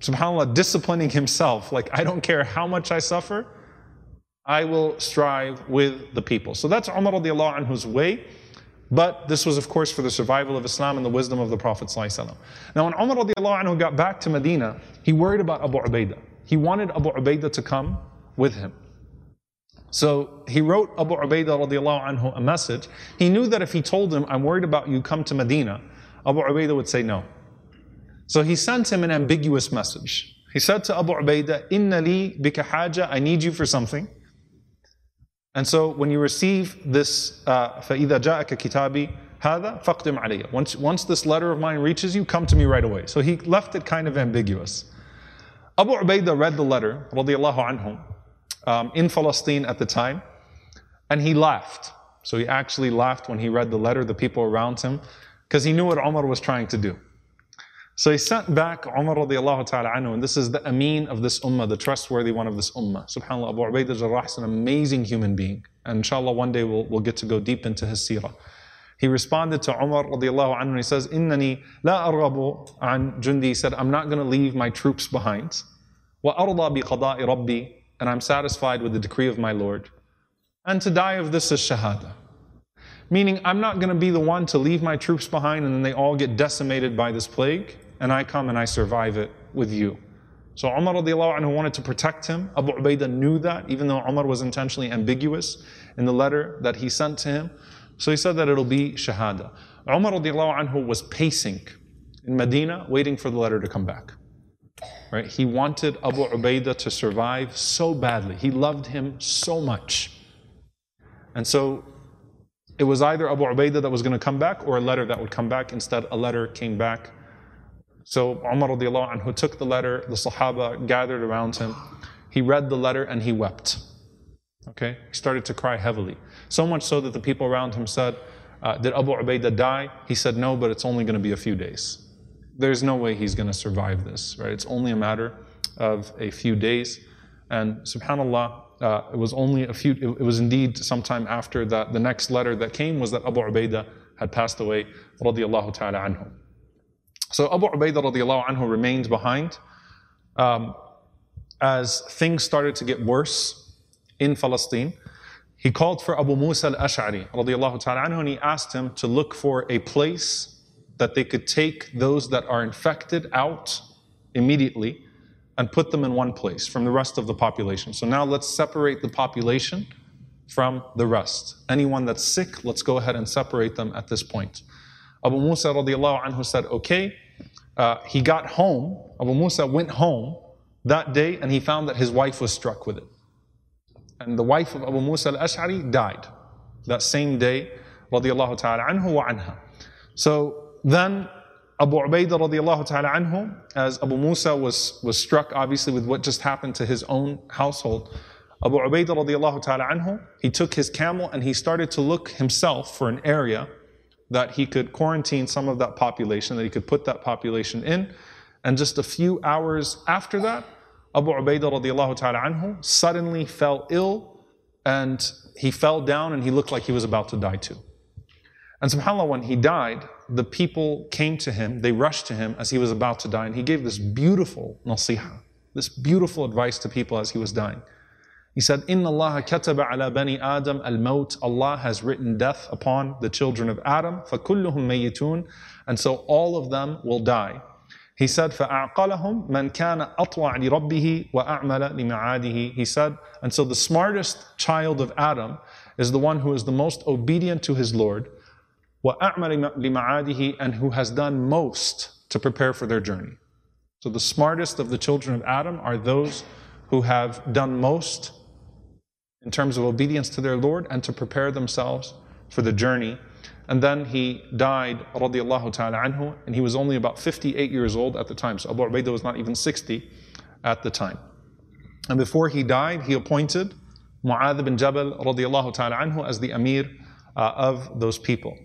subhanAllah, disciplining himself, like, I don't care how much I suffer, I will strive with the people. So that's Umar radiallahu anhu's way. But this was, of course, for the survival of Islam and the wisdom of the Prophet. Now, when Umar radiallahu anhu got back to Medina, he worried about Abu Ubaidah. He wanted Abu Ubaidah to come with him. So he wrote Abu Ubaidah radiallahu anhu a message. He knew that if he told him, I'm worried about you, come to Medina, Abu Ubaidah would say no. So he sent him an ambiguous message. He said to Abu Ubaidah, Inna li bika haja, I need you for something. And so when you receive this, uh, فَإِذَا جَاءَكَ كِتَابِي هَذَا فَقْدِمْ عَلَيَّ once, once this letter of mine reaches you, come to me right away. So he left it kind of ambiguous. Abu Ubaidah read the letter, radiallahu um, in Palestine at the time, and he laughed. So he actually laughed when he read the letter, the people around him, because he knew what Umar was trying to do. So he sent back Umar ta'ala anhu, and this is the Amin of this ummah, the trustworthy one of this ummah. SubhanAllah, Abu Ubaidah is an amazing human being. And inshallah, one day we'll, we'll get to go deep into his seerah. He responded to Umar radiallahu anhu, and he says, Innani la arghabu an jundi. He said, I'm not going to leave my troops behind. Wa arda bi qada'i rabbi. And I'm satisfied with the decree of my Lord. And to die of this is shahada. Meaning, I'm not going to be the one to leave my troops behind and then they all get decimated by this plague and I come and I survive it with you. So Umar radiallahu anhu wanted to protect him. Abu Ubaidah knew that, even though Umar was intentionally ambiguous in the letter that he sent to him. So he said that it'll be shahada. Umar anhu was pacing in Medina, waiting for the letter to come back. Right? He wanted Abu Ubaidah to survive so badly. He loved him so much. And so it was either Abu Ubaidah that was going to come back or a letter that would come back. Instead, a letter came back so Umar anhu took the letter, the Sahaba gathered around him. He read the letter and he wept. Okay? He started to cry heavily. So much so that the people around him said, uh, Did Abu Ubaidah die? He said, No, but it's only going to be a few days. There's no way he's going to survive this, right? It's only a matter of a few days. And subhanAllah, uh, it was only a few, it, was indeed sometime after that, the next letter that came was that Abu Ubaidah had passed away, radiallahu ta'ala anhu. So Abu Ubaidah radiallahu anhu remained behind um, as things started to get worse in Palestine. He called for Abu Musa al-Ash'ari and he asked him to look for a place that they could take those that are infected out immediately and put them in one place from the rest of the population. So now let's separate the population from the rest. Anyone that's sick, let's go ahead and separate them at this point. Abu Musa radiallahu anhu said, okay, uh, he got home, Abu Musa went home that day and he found that his wife was struck with it. And the wife of Abu Musa al-Ash'ari died that same day, radiallahu ta'ala anhu wa anha. So then Abu Ubaidah radiallahu ta'ala anhu, as Abu Musa was, was struck obviously with what just happened to his own household, Abu Ubaidah radiallahu ta'ala anhu, he took his camel and he started to look himself for an area that he could quarantine some of that population, that he could put that population in. And just a few hours after that, Abu Ubaidah radiallahu ta'ala anhu suddenly fell ill and he fell down and he looked like he was about to die too. And subhanAllah, when he died, the people came to him, they rushed to him as he was about to die, and he gave this beautiful nasiha, this beautiful advice to people as he was dying. He said, Inna Allah kataba ala bani Adam al maut. Allah has written death upon the children of Adam. فَكُلُّهُم مَيِّتُونَ And so all of them will die. He said, فَأَعْقَلَهُم مَنْ كَانَ أَطْوَعْ لِرَبِّهِ وَأَعْمَلَ لِمَعَادِهِ He said, and so the smartest child of Adam is the one who is the most obedient to his Lord, وَأَعْمَلَ لِمَعَادِهِ and who has done most to prepare for their journey. So the smartest of the children of Adam are those who have done most in terms of obedience to their Lord and to prepare themselves for the journey. and then he died, radiallahu ta'ala anhu, and he was only about 58 years old at the time. So Abu Ubaidah was not even 60 at the time. And before he died, he appointed Mu'adh bin Jabal radiallahu ta'ala anhu as the Amir uh, of those people.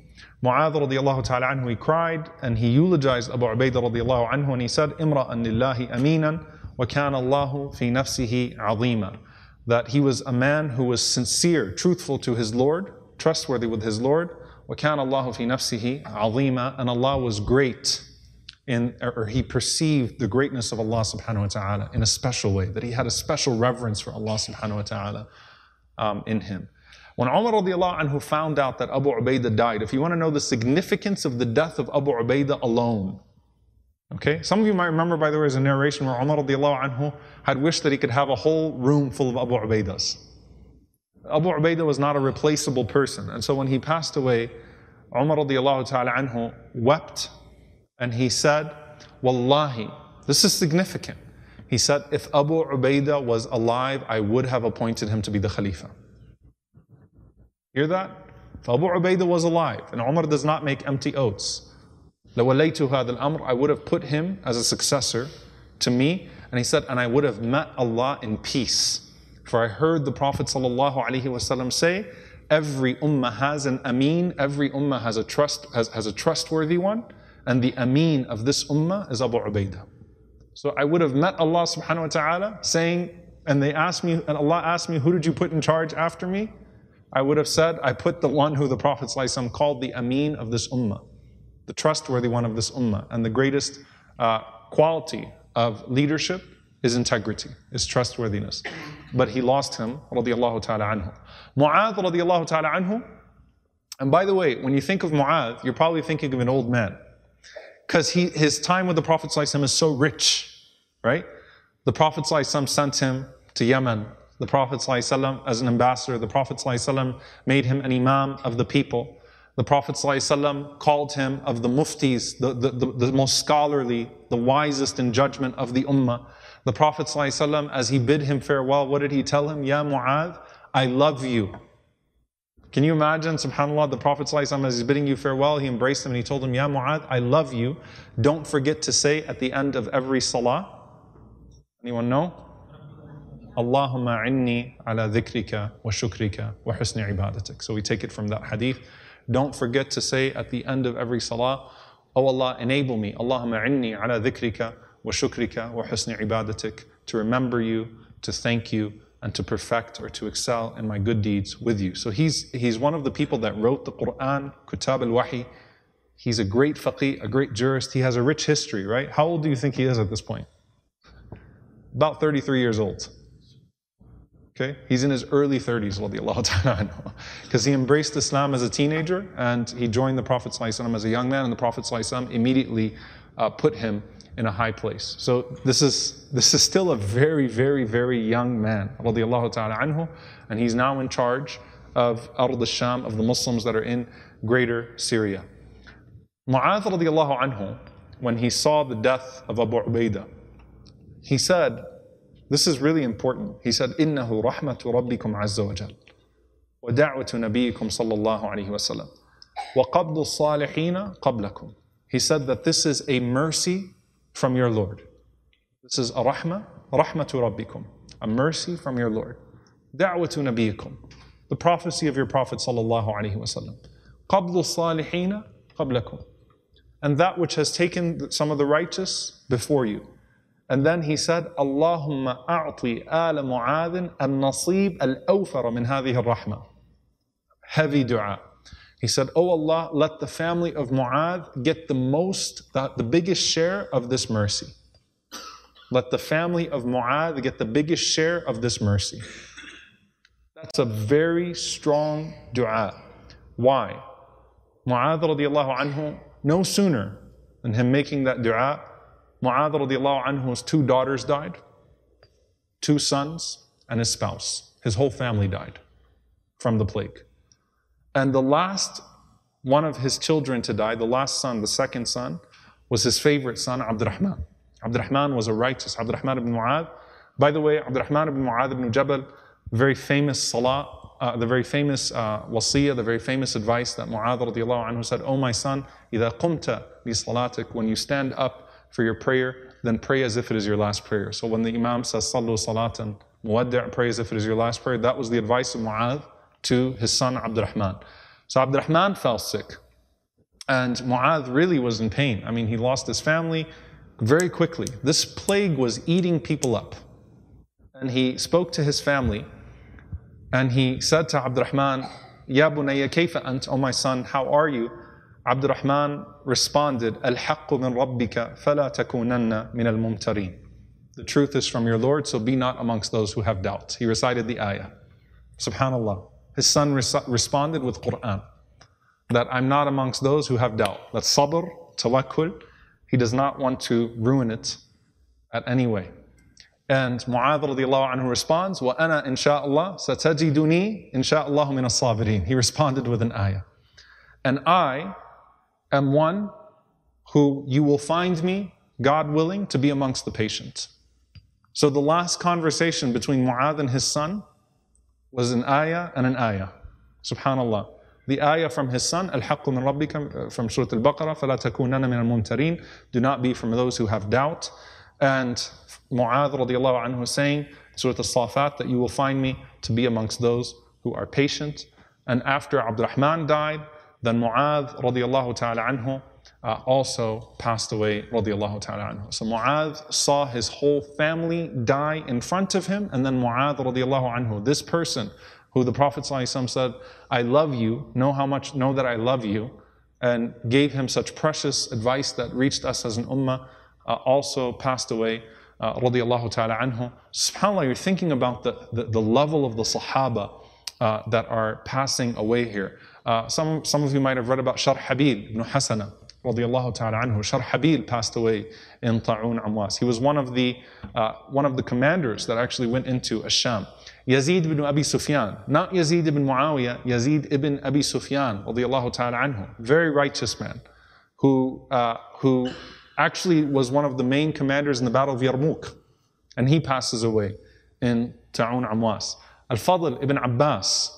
Mu'adh radiallahu ta'ala anhu, he cried and he eulogized Abu Ubaidah radiallahu anhu and he said, Imra'an lillahi aminan wa kana Allahu fi nafsihi azima that he was a man who was sincere, truthful to his Lord, trustworthy with his Lord. وَكَانَ اللَّهُ فِي نَفْسِهِ عَظِيمًا And Allah was great in, or he perceived the greatness of Allah subhanahu wa ta'ala in a special way, that he had a special reverence for Allah subhanahu wa ta'ala um, in him. When Umar radiallahu anhu found out that Abu Ubaidah died, if you want to know the significance of the death of Abu Ubaidah alone, Okay? Some of you might remember, by the way, there's a narration where Umar radiallahu anhu had wished that he could have a whole room full of Abu Ubaidas. Abu Ubaidah was not a replaceable person. And so when he passed away, Umar radiallahu ta'ala anhu wept and he said Wallahi, this is significant. He said, if Abu Ubaidah was alive, I would have appointed him to be the Khalifa. Hear that? If Abu Ubaidah was alive, and Umar does not make empty oaths, لَوَلَيْتُ هَذَا الْأَمْرِ I would have put him as a successor to me, and he said, and I would have met Allah in peace. For I heard the Prophet ﷺ say, every ummah has an ameen, every ummah has a trust has, has a trustworthy one, and the ameen of this ummah is Abu Ubaidah. So I would have met Allah subhanahu wa ta'ala saying, and they asked me, and Allah asked me, who did you put in charge after me? I would have said, I put the one who the Prophet ﷺ called the ameen of this ummah, the trustworthy one of this ummah. And the greatest uh, quality of leadership is integrity, is trustworthiness But he lost him, radiallahu ta'ala anhu. Mu'adh radiallahu ta'ala anhu, and by the way, when you think of Mu'adh, you're probably thinking of an old man. Because his time with the Prophet ﷺ is so rich, right? The Prophet ﷺ sent him to Yemen. The Prophet ﷺ, as an ambassador, the Prophet ﷺ made him an imam of the people. The Prophet ﷺ called him of the muftis, the, the, the, the most scholarly, the wisest in judgment of the ummah. The Prophet ﷺ, as he bid him farewell, what did he tell him? Ya Mu'adh, I love you. Can you imagine, subhanAllah, the Prophet ﷺ, as he's bidding you farewell, he embraced him and he told him, Ya Mu'adh, I love you. Don't forget to say at the end of every salah, anyone know? Allahumma inni ala dhikrika wa shukrika wa husni ibadatik. So we take it from that hadith. Don't forget to say at the end of every salah, Oh Allah, enable me. Allahumma inni ala dhikrika wa husni ibadatik. To remember you, to thank you, and to perfect or to excel in my good deeds with you. So he's, he's one of the people that wrote the Quran, Kutab al Wahi. He's a great faqih, a great jurist. He has a rich history, right? How old do you think he is at this point? About 33 years old. Okay? He's in his early 30s, because he embraced Islam as a teenager and he joined the Prophet as a young man, and the Prophet immediately uh, put him in a high place. So this is this is still a very, very, very young man, anhu, and he's now in charge of Ard al-Sham, of the Muslims that are in greater Syria. Mu'adh radiallahu anhu, when he saw the death of Abu Ubaidah, he said, this is really important. He said, إِنَّهُ رَحْمَةُ رَبِّكُمْ عَزَّ وَجَلَّ وَدَعْوَةُ نَبِيِّكُمْ صلى الله عليه وسلم وَقَبْضُ الصَّالِحِينَ قَبْلَكُمْ He said that this is a mercy from your Lord. This is a rahmah, rahmatu rabbikum, a mercy from your Lord. Da'watu nabiyikum, the prophecy of your Prophet sallallahu alaihi wasallam. Qablu salihina qablakum. And that which has taken some of the righteous before you. And then he said, Allahumma a'ti ala mu'adhin al-nasib al-awfara min hadhihi al-rahmah. Heavy dua. He said, Oh Allah, let the family of Mu'adh get the most, the, the biggest share of this mercy. Let the family of Mu'adh get the biggest share of this mercy. That's a very strong dua. Why? Mu'adh radiallahu anhu, no sooner than him making that dua, Mu'adh radiallahu anhu's two daughters died, two sons, and his spouse. His whole family died from the plague. And the last one of his children to die, the last son, the second son, was his favorite son, Abdurrahman. Abdurrahman was a righteous, Abdurrahman ibn Mu'adh. By the way, Abdurrahman ibn Mu'adh ibn Jabal, very famous salah, uh, the very famous uh, wasiyah, the very famous advice that Mu'adh radiallahu anhu said, Oh my son, إِذَا قُمْتَ لِصَلَاتِكَ When you stand up for your prayer, then pray as if it is your last prayer. So when the Imam says, Sallu salatan, muwaddi' pray as if it is your last prayer, that was the advice of Mu'adh to his son Abdurrahman. So Abdurrahman fell sick. And Mu'adh really was in pain. I mean, he lost his family very quickly. This plague was eating people up. And he spoke to his family and he said to Abdurrahman, Ya bunayya kayfa ant, oh my son, how are you? Abdurrahman responded, Al-haqqu min rabbika fala takunanna min al-mumtarin. The truth is from your Lord, so be not amongst those who have doubts. He recited the ayah. Subhanallah. His son res- responded with Quran that I'm not amongst those who have doubt. That sabr, tawakkul, he does not want to ruin it at any way. And Mu'adh radiallahu anhu responds, وَأَنَا إِنْ شَاءَ اللَّهِ سَتَجِدُنِي إِنْ شَاء اللَّهُ مِنَ الصَّابِرِينَ He responded with an ayah. And I am one who you will find me God willing, to be amongst the patient. So the last conversation between Mu'adh and his son was an ayah and an ayah. Subhanallah. The ayah from his son, Al-Haqqu min Rabbika, from Surah Al-Baqarah, فَلَا تَكُونَنَّ مِنَ الْمُمْتَرِينَ Do not be from those who have doubt. And Mu'adh radiallahu anhu saying, Surah Al-Safat, that you will find me to be amongst those who are patient. And after Abdurrahman died, then Mu'adh radiallahu ta'ala anhu uh, also passed away radiallahu ta'ala anhu. So Mu'adh saw his whole family die in front of him, and then Mu'adh radiallahu this person who the Prophet said, I love you, know how much, know that I love you, and gave him such precious advice that reached us as an ummah, uh, also passed away, uh, radiallahu ta'ala anhu. SubhanAllah, you're thinking about the, the, the level of the Sahaba uh, that are passing away here. Uh, some, some of you might have read about Sharhabil ibn Hasana, radiallahu ta'ala anhu. Sharhabil passed away in Ta'un Amwas. He was one of the, uh, one of the commanders that actually went into Asham. Yazid ibn Abi Sufyan, not Yazid ibn Muawiyah, Yazid ibn Abi Sufyan, radiallahu ta'ala anhu, very righteous man, who, uh, who actually was one of the main commanders in the Battle of Yarmouk, and he passes away in Ta'un Amwas. Al-Fadl ibn Abbas,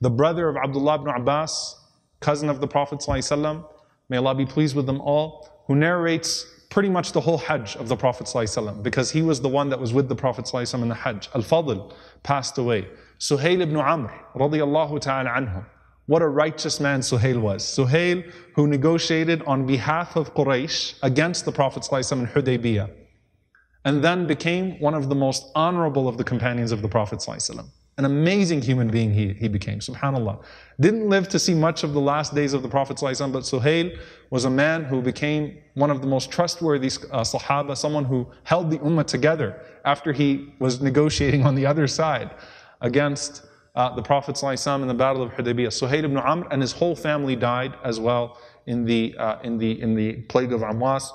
the brother of Abdullah ibn Abbas, cousin of the Prophet ﷺ, may Allah be pleased with them all, who narrates pretty much the whole Hajj of the Prophet ﷺ, because he was the one that was with the Prophet ﷺ in the Hajj. Al-Fadl passed away. Suhail ibn Amr, radiallahu ta'ala anhu. What a righteous man Suhail was. Suhail, who negotiated on behalf of Quraysh against the Prophet ﷺ in Hudaybiyah, and then became one of the most honorable of the companions of the Prophet ﷺ. An amazing human being he, he became, subhanAllah. Didn't live to see much of the last days of the Prophet ﷺ, but Suhail was a man who became one of the most trustworthy uh, Sahaba, someone who held the Ummah together after he was negotiating on the other side against uh, the Prophet ﷺ in the Battle of Hudaybiyah. Suhail ibn Amr and his whole family died as well in the, uh, in the, in the plague of Amwas.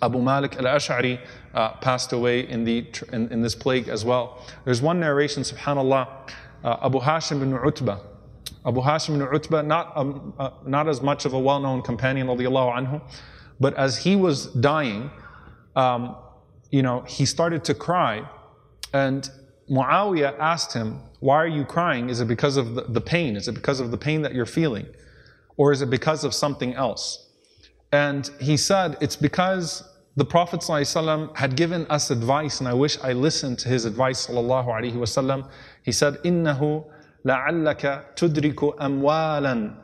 Abu Malik al-Ash'ari uh, passed away in, the, in, in, this plague as well. There's one narration, subhanAllah, uh, Abu Hashim bin Utbah. Abu Hashim bin Utbah, not, um, uh, not as much of a well-known companion, anhu, but as he was dying, um, you know, he started to cry, and Muawiyah asked him, why are you crying? Is it because of the, the pain? Is it because of the pain that you're feeling? Or is it because of something else? And he said, it's because the Prophet ﷺ had given us advice, and I wish I listened to his advice. ﷺ. He said, إِنَّهُ لَعَلَّكَ تُدْرِكُ أَمْوَالًا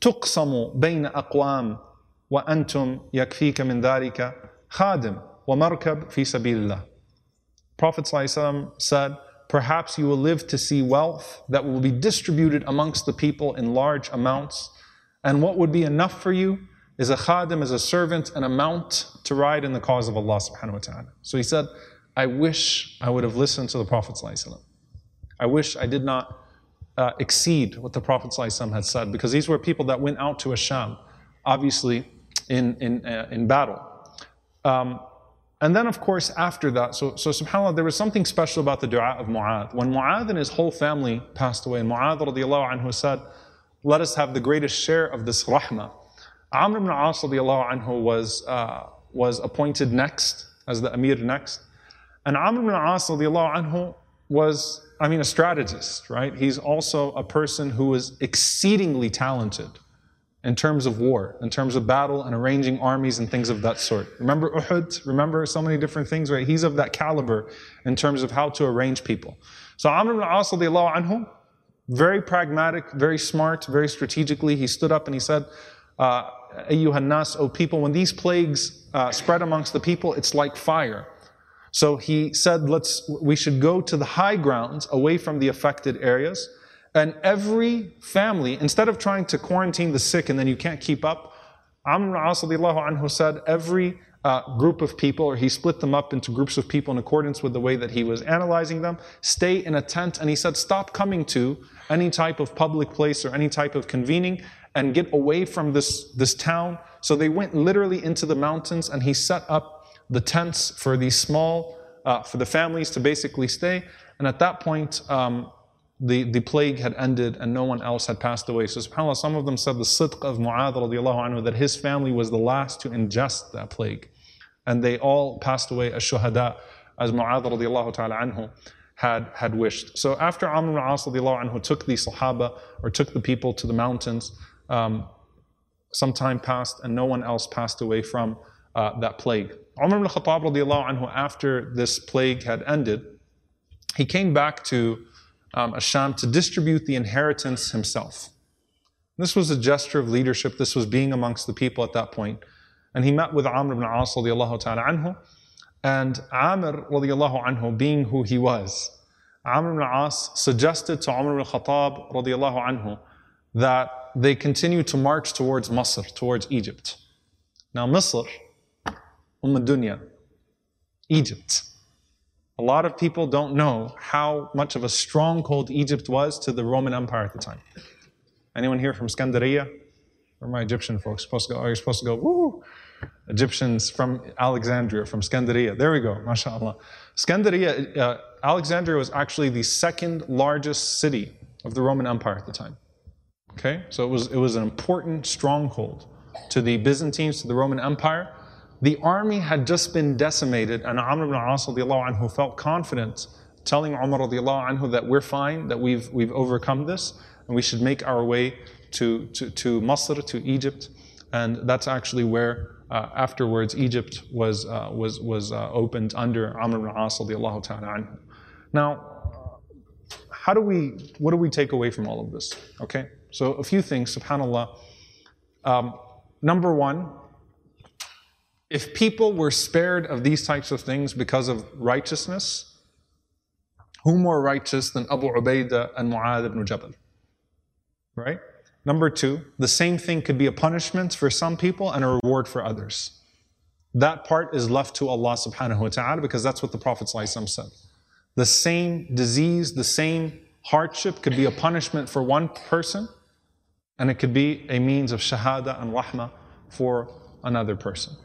تُقْسَمُ بَيْنَ أَقْوَامٍ وَأَنْتُمْ يَكْفِيكَ مِنْ ذَلِكَ خَادِمٌ وَمَرْكَبٌ فِي سَبِيلِ اللَّهِ Prophet ﷺ said, Perhaps you will live to see wealth that will be distributed amongst the people in large amounts. And what would be enough for you is a khadim, is a servant, and a mount to ride in the cause of Allah subhanahu wa ta'ala. So he said, I wish I would have listened to the Prophet I wish I did not uh, exceed what the Prophet had said, because these were people that went out to Asham, obviously in, in, uh, in battle. Um, and then, of course, after that, so, so subhanAllah, there was something special about the dua of Mu'adh. When Mu'adh and his whole family passed away, and Mu'adh said, Let us have the greatest share of this rahmah. Amr ibn As anhu was, uh, was appointed next, as the Amir next. And Amr ibn As anhu was, I mean, a strategist, right? He's also a person who was exceedingly talented in terms of war, in terms of battle and arranging armies and things of that sort. Remember Uhud? Remember so many different things, right? He's of that caliber in terms of how to arrange people. So Amr ibn As anhu, very pragmatic, very smart, very strategically, he stood up and he said, uh, ayyuhan O people, when these plagues uh, spread amongst the people, it's like fire. So he said, let's, we should go to the high grounds away from the affected areas. And every family, instead of trying to quarantine the sick and then you can't keep up, Amr anhu said every uh, group of people, or he split them up into groups of people in accordance with the way that he was analyzing them, stay in a tent. And he said, stop coming to any type of public place or any type of convening and get away from this, this town. So they went literally into the mountains and he set up the tents for these small, uh, for the families to basically stay. And at that point, um, the, the plague had ended and no one else had passed away. So subhanAllah, some of them said the sidq of Mu'adh radiallahu anhu, that his family was the last to ingest that plague. and they all passed away as shuhada, as Mu'adh radiallahu ta'ala anhu had, had wished. So after Amr ibn As anhu took the Sahaba or took the people to the mountains, um, some time passed and no one else passed away from uh, that plague. Umar ibn Khattab radiallahu anhu, after this plague had ended, he came back to um, Asham to distribute the inheritance himself. This was a gesture of leadership. This was being amongst the people at that point. And he met with Amr ibn As radiallahu ta'ala anhu. And Amr radiallahu anhu, being who he was, Amr ibn As suggested to Umar ibn Khattab radiallahu anhu that they continue to march towards Masr, towards Egypt. Now, Misr, Umm Dunya, Egypt. A lot of people don't know how much of a stronghold Egypt was to the Roman Empire at the time. Anyone here from Scandaria? Are my Egyptian folks supposed to go? Are you supposed to go, woo? Egyptians from Alexandria, from Scandaria. There we go, mashallah. Scandaria, uh, Alexandria was actually the second largest city of the Roman Empire at the time. Okay, so it was, it was an important stronghold to the Byzantines, to the Roman Empire. The army had just been decimated, and Amr ibn As anhu felt confident telling Umar anhu that we're fine, that we've, we've overcome this, and we should make our way to, to, to Masr, to Egypt. And that's actually where uh, afterwards Egypt was, uh, was, was uh, opened under Amr ibn As. Now, how do we, what do we take away from all of this? Okay, so a few things, subhanAllah. Um, number one, if people were spared of these types of things because of righteousness, who more righteous than Abu Ubaidah and Mu'adh ibn Jabal? Right? Number two, the same thing could be a punishment for some people and a reward for others. That part is left to Allah subhanahu wa ta'ala because that's what the Prophet said. The same disease, the same hardship could be a punishment for one person and it could be a means of shahada and rahmah for another person.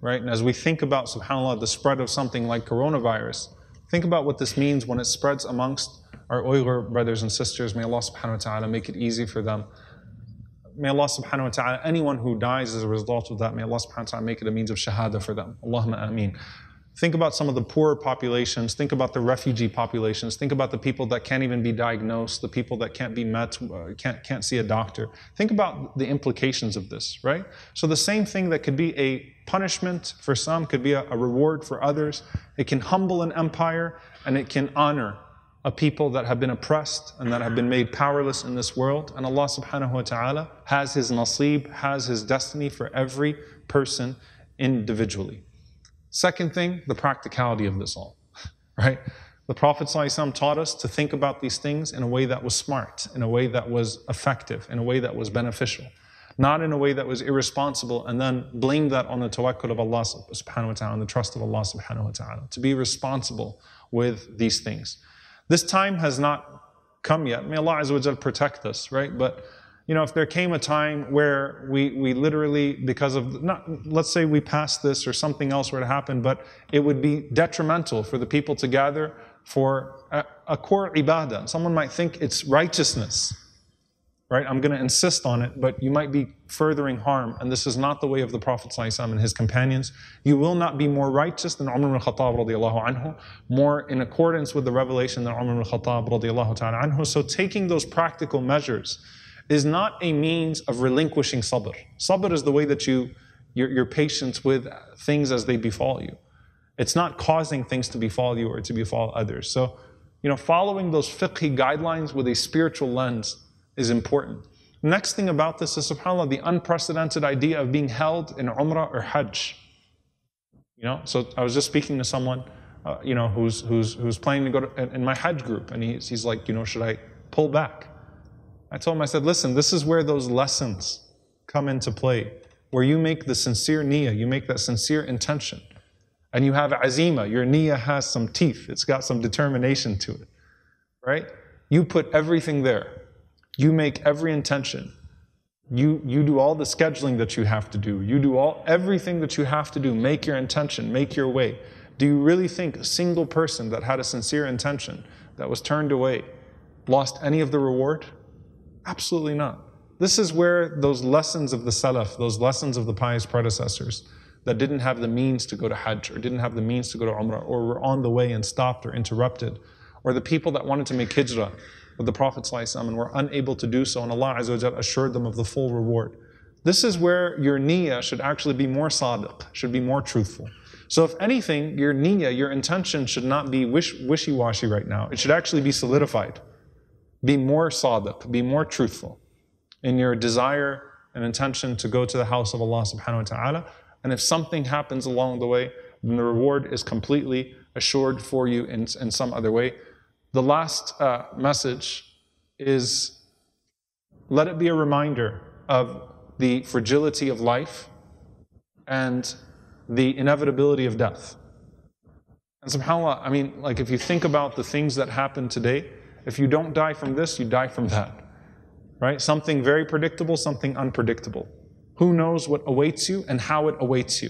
Right? And as we think about, subhanAllah, the spread of something like coronavirus, think about what this means when it spreads amongst our Uyghur brothers and sisters. May Allah subhanahu wa ta'ala make it easy for them. May Allah subhanahu wa ta'ala, anyone who dies as a result of that, may Allah subhanahu wa ta'ala make it a means of shahada for them. Allahumma ameen. Think about some of the poorer populations. Think about the refugee populations. Think about the people that can't even be diagnosed, the people that can't be met, uh, can't, can't see a doctor. Think about the implications of this, right? So, the same thing that could be a punishment for some could be a, a reward for others. It can humble an empire and it can honor a people that have been oppressed and that have been made powerless in this world. And Allah subhanahu wa ta'ala has His nasib, has His destiny for every person individually. Second thing, the practicality of this all, right? The Prophet ﷺ taught us to think about these things in a way that was smart, in a way that was effective, in a way that was beneficial, not in a way that was irresponsible and then blame that on the tawakkul of Allah subhanahu wa ta'ala and the trust of Allah subhanahu wa ta'ala. To be responsible with these things. This time has not come yet. May Allah protect us, right? But you know, if there came a time where we, we literally, because of, not, let's say we passed this or something else were to happen, but it would be detrimental for the people to gather for a, a core ibadah. Someone might think it's righteousness, right? I'm going to insist on it, but you might be furthering harm, and this is not the way of the Prophet ﷺ and his companions. You will not be more righteous than Umar ibn Khattab radiallahu anhu, more in accordance with the revelation than Umar ibn Khattab radiallahu ta'ala anhu. So taking those practical measures, is not a means of relinquishing sabr. Sabr is the way that you, your, your patience with things as they befall you. It's not causing things to befall you or to befall others. So, you know, following those fiqh guidelines with a spiritual lens is important. Next thing about this is, subhanAllah, the unprecedented idea of being held in Umrah or Hajj. You know, so I was just speaking to someone, uh, you know, who's, who's, who's planning to go to, in my Hajj group, and he's, he's like, you know, should I pull back? I told him, I said, listen, this is where those lessons come into play, where you make the sincere niyyah, you make that sincere intention. And you have azima, your niyyah has some teeth, it's got some determination to it, right? You put everything there. You make every intention. You, you do all the scheduling that you have to do. You do all everything that you have to do. Make your intention, make your way. Do you really think a single person that had a sincere intention that was turned away lost any of the reward? Absolutely not. This is where those lessons of the Salaf, those lessons of the pious predecessors, that didn't have the means to go to Hajj or didn't have the means to go to Umrah or were on the way and stopped or interrupted, or the people that wanted to make hijrah with the Prophet and were unable to do so, and Allah assured them of the full reward. This is where your niyyah should actually be more sadiq, should be more truthful. So, if anything, your niyyah, your intention should not be wish, wishy washy right now. It should actually be solidified. Be more sadiq, be more truthful in your desire and intention to go to the house of Allah subhanahu wa ta'ala. And if something happens along the way, then the reward is completely assured for you in, in some other way. The last uh, message is let it be a reminder of the fragility of life and the inevitability of death. And subhanAllah, I mean, like if you think about the things that happen today, if you don't die from this, you die from that. Right? Something very predictable, something unpredictable. Who knows what awaits you and how it awaits you?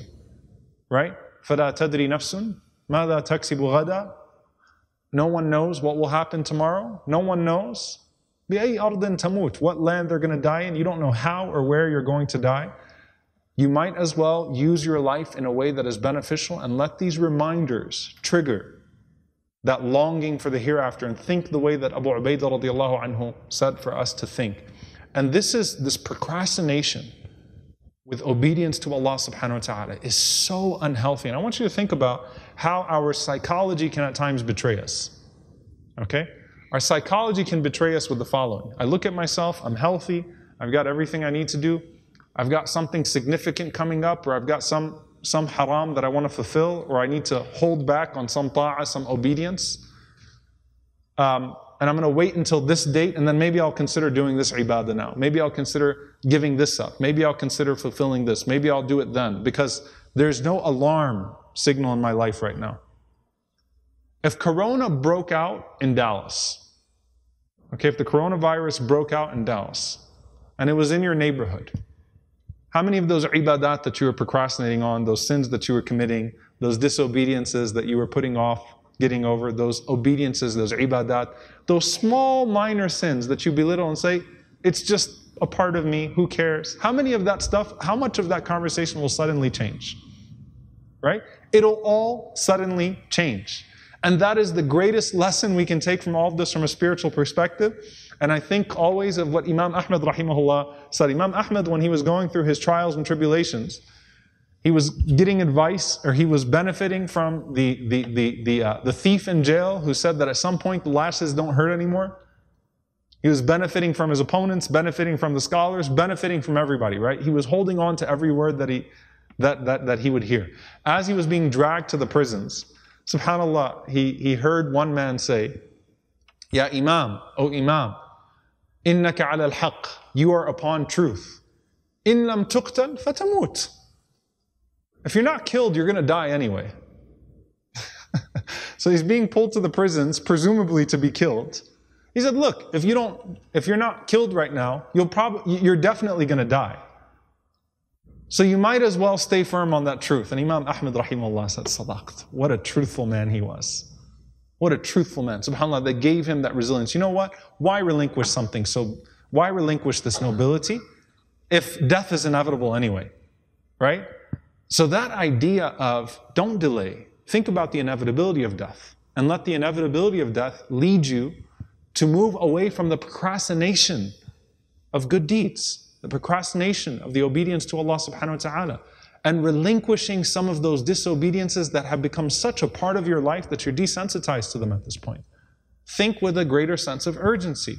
Right? فَلَا تَدْرِي نَفْسٌ مَاذَا تَكْسِبُ غَدًا No one knows what will happen tomorrow. No one knows. بِأَيْ أَرْضٍ تَمُوتُ What land they're going to die in. You don't know how or where you're going to die. You might as well use your life in a way that is beneficial and let these reminders trigger that longing for the hereafter and think the way that Abu Ubaidah anhu said for us to think. And this is this procrastination with obedience to Allah subhanahu wa ta'ala is so unhealthy. And I want you to think about how our psychology can at times betray us. Okay? Our psychology can betray us with the following I look at myself, I'm healthy, I've got everything I need to do, I've got something significant coming up, or I've got some, some haram that I want to fulfill, or I need to hold back on some ta'ah, some obedience. Um, and I'm going to wait until this date, and then maybe I'll consider doing this ibadah now. Maybe I'll consider giving this up. Maybe I'll consider fulfilling this. Maybe I'll do it then, because there's no alarm signal in my life right now. If Corona broke out in Dallas, okay, if the coronavirus broke out in Dallas, and it was in your neighborhood, how many of those ibadat that you were procrastinating on, those sins that you were committing, those disobediences that you were putting off getting over, those obediences, those ibadat, those small minor sins that you belittle and say, it's just a part of me, who cares? How many of that stuff, how much of that conversation will suddenly change? Right? It'll all suddenly change. And that is the greatest lesson we can take from all of this from a spiritual perspective and I think always of what Imam Ahmad rahimahullah said. Imam Ahmad, when he was going through his trials and tribulations, he was getting advice or he was benefiting from the, the, the, the, uh, the thief in jail who said that at some point the lashes don't hurt anymore. He was benefiting from his opponents, benefiting from the scholars, benefiting from everybody, right? He was holding on to every word that he, that, that, that he would hear. As he was being dragged to the prisons, subhanAllah, he, he heard one man say, Ya Imam, O Imam, إنك على الحق you are upon truth إن لم تقتل فتموت if you're not killed you're going to die anyway so he's being pulled to the prisons presumably to be killed he said look if you don't if you're not killed right now you'll probably you're definitely going to die so you might as well stay firm on that truth and imam ahmed rahimahullah said sadaqt what a truthful man he was what a truthful man. SubhanAllah, they gave him that resilience. You know what? Why relinquish something so, why relinquish this nobility if death is inevitable anyway? Right? So that idea of don't delay, think about the inevitability of death and let the inevitability of death lead you to move away from the procrastination of good deeds, the procrastination of the obedience to Allah subhanahu wa ta'ala and relinquishing some of those disobediences that have become such a part of your life that you're desensitized to them at this point. Think with a greater sense of urgency.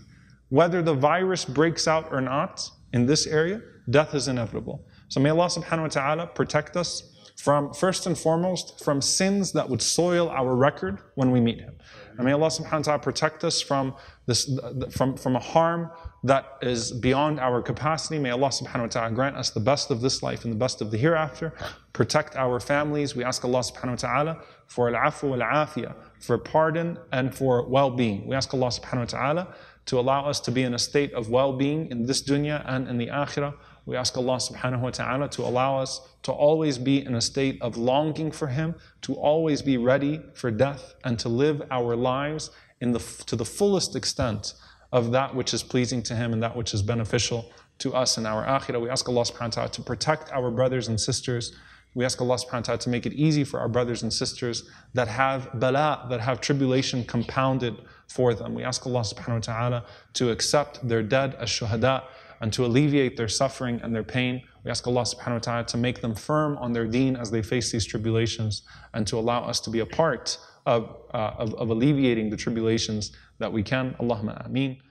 Whether the virus breaks out or not in this area, death is inevitable. So may Allah subhanahu wa ta'ala protect us from, first and foremost, from sins that would soil our record when we meet Him. And may Allah subhanahu wa ta'ala protect us from, this, from, from a harm that is beyond our capacity. May Allah subhanahu wa ta'ala grant us the best of this life and the best of the hereafter. Protect our families. We ask Allah subhanahu wa ta'ala for al-afu al-afiyah, for pardon and for well-being. We ask Allah subhanahu wa ta'ala to allow us to be in a state of well-being in this dunya and in the akhirah. We ask Allah subhanahu wa ta'ala to allow us to always be in a state of longing for Him, to always be ready for death, and to live our lives in the, to the fullest extent of that which is pleasing to Him and that which is beneficial to us in our akhirah. We ask Allah subhanahu wa ta'ala to protect our brothers and sisters We ask Allah subhanahu wa ta'ala to make it easy for our brothers and sisters that have bala, that have tribulation compounded for them. We ask Allah subhanahu wa ta'ala to accept their dead as shuhada and to alleviate their suffering and their pain. We ask Allah subhanahu wa ta'ala to make them firm on their deen as they face these tribulations and to allow us to be a part of, uh, of, of alleviating the tribulations that we can. Allahumma ameen.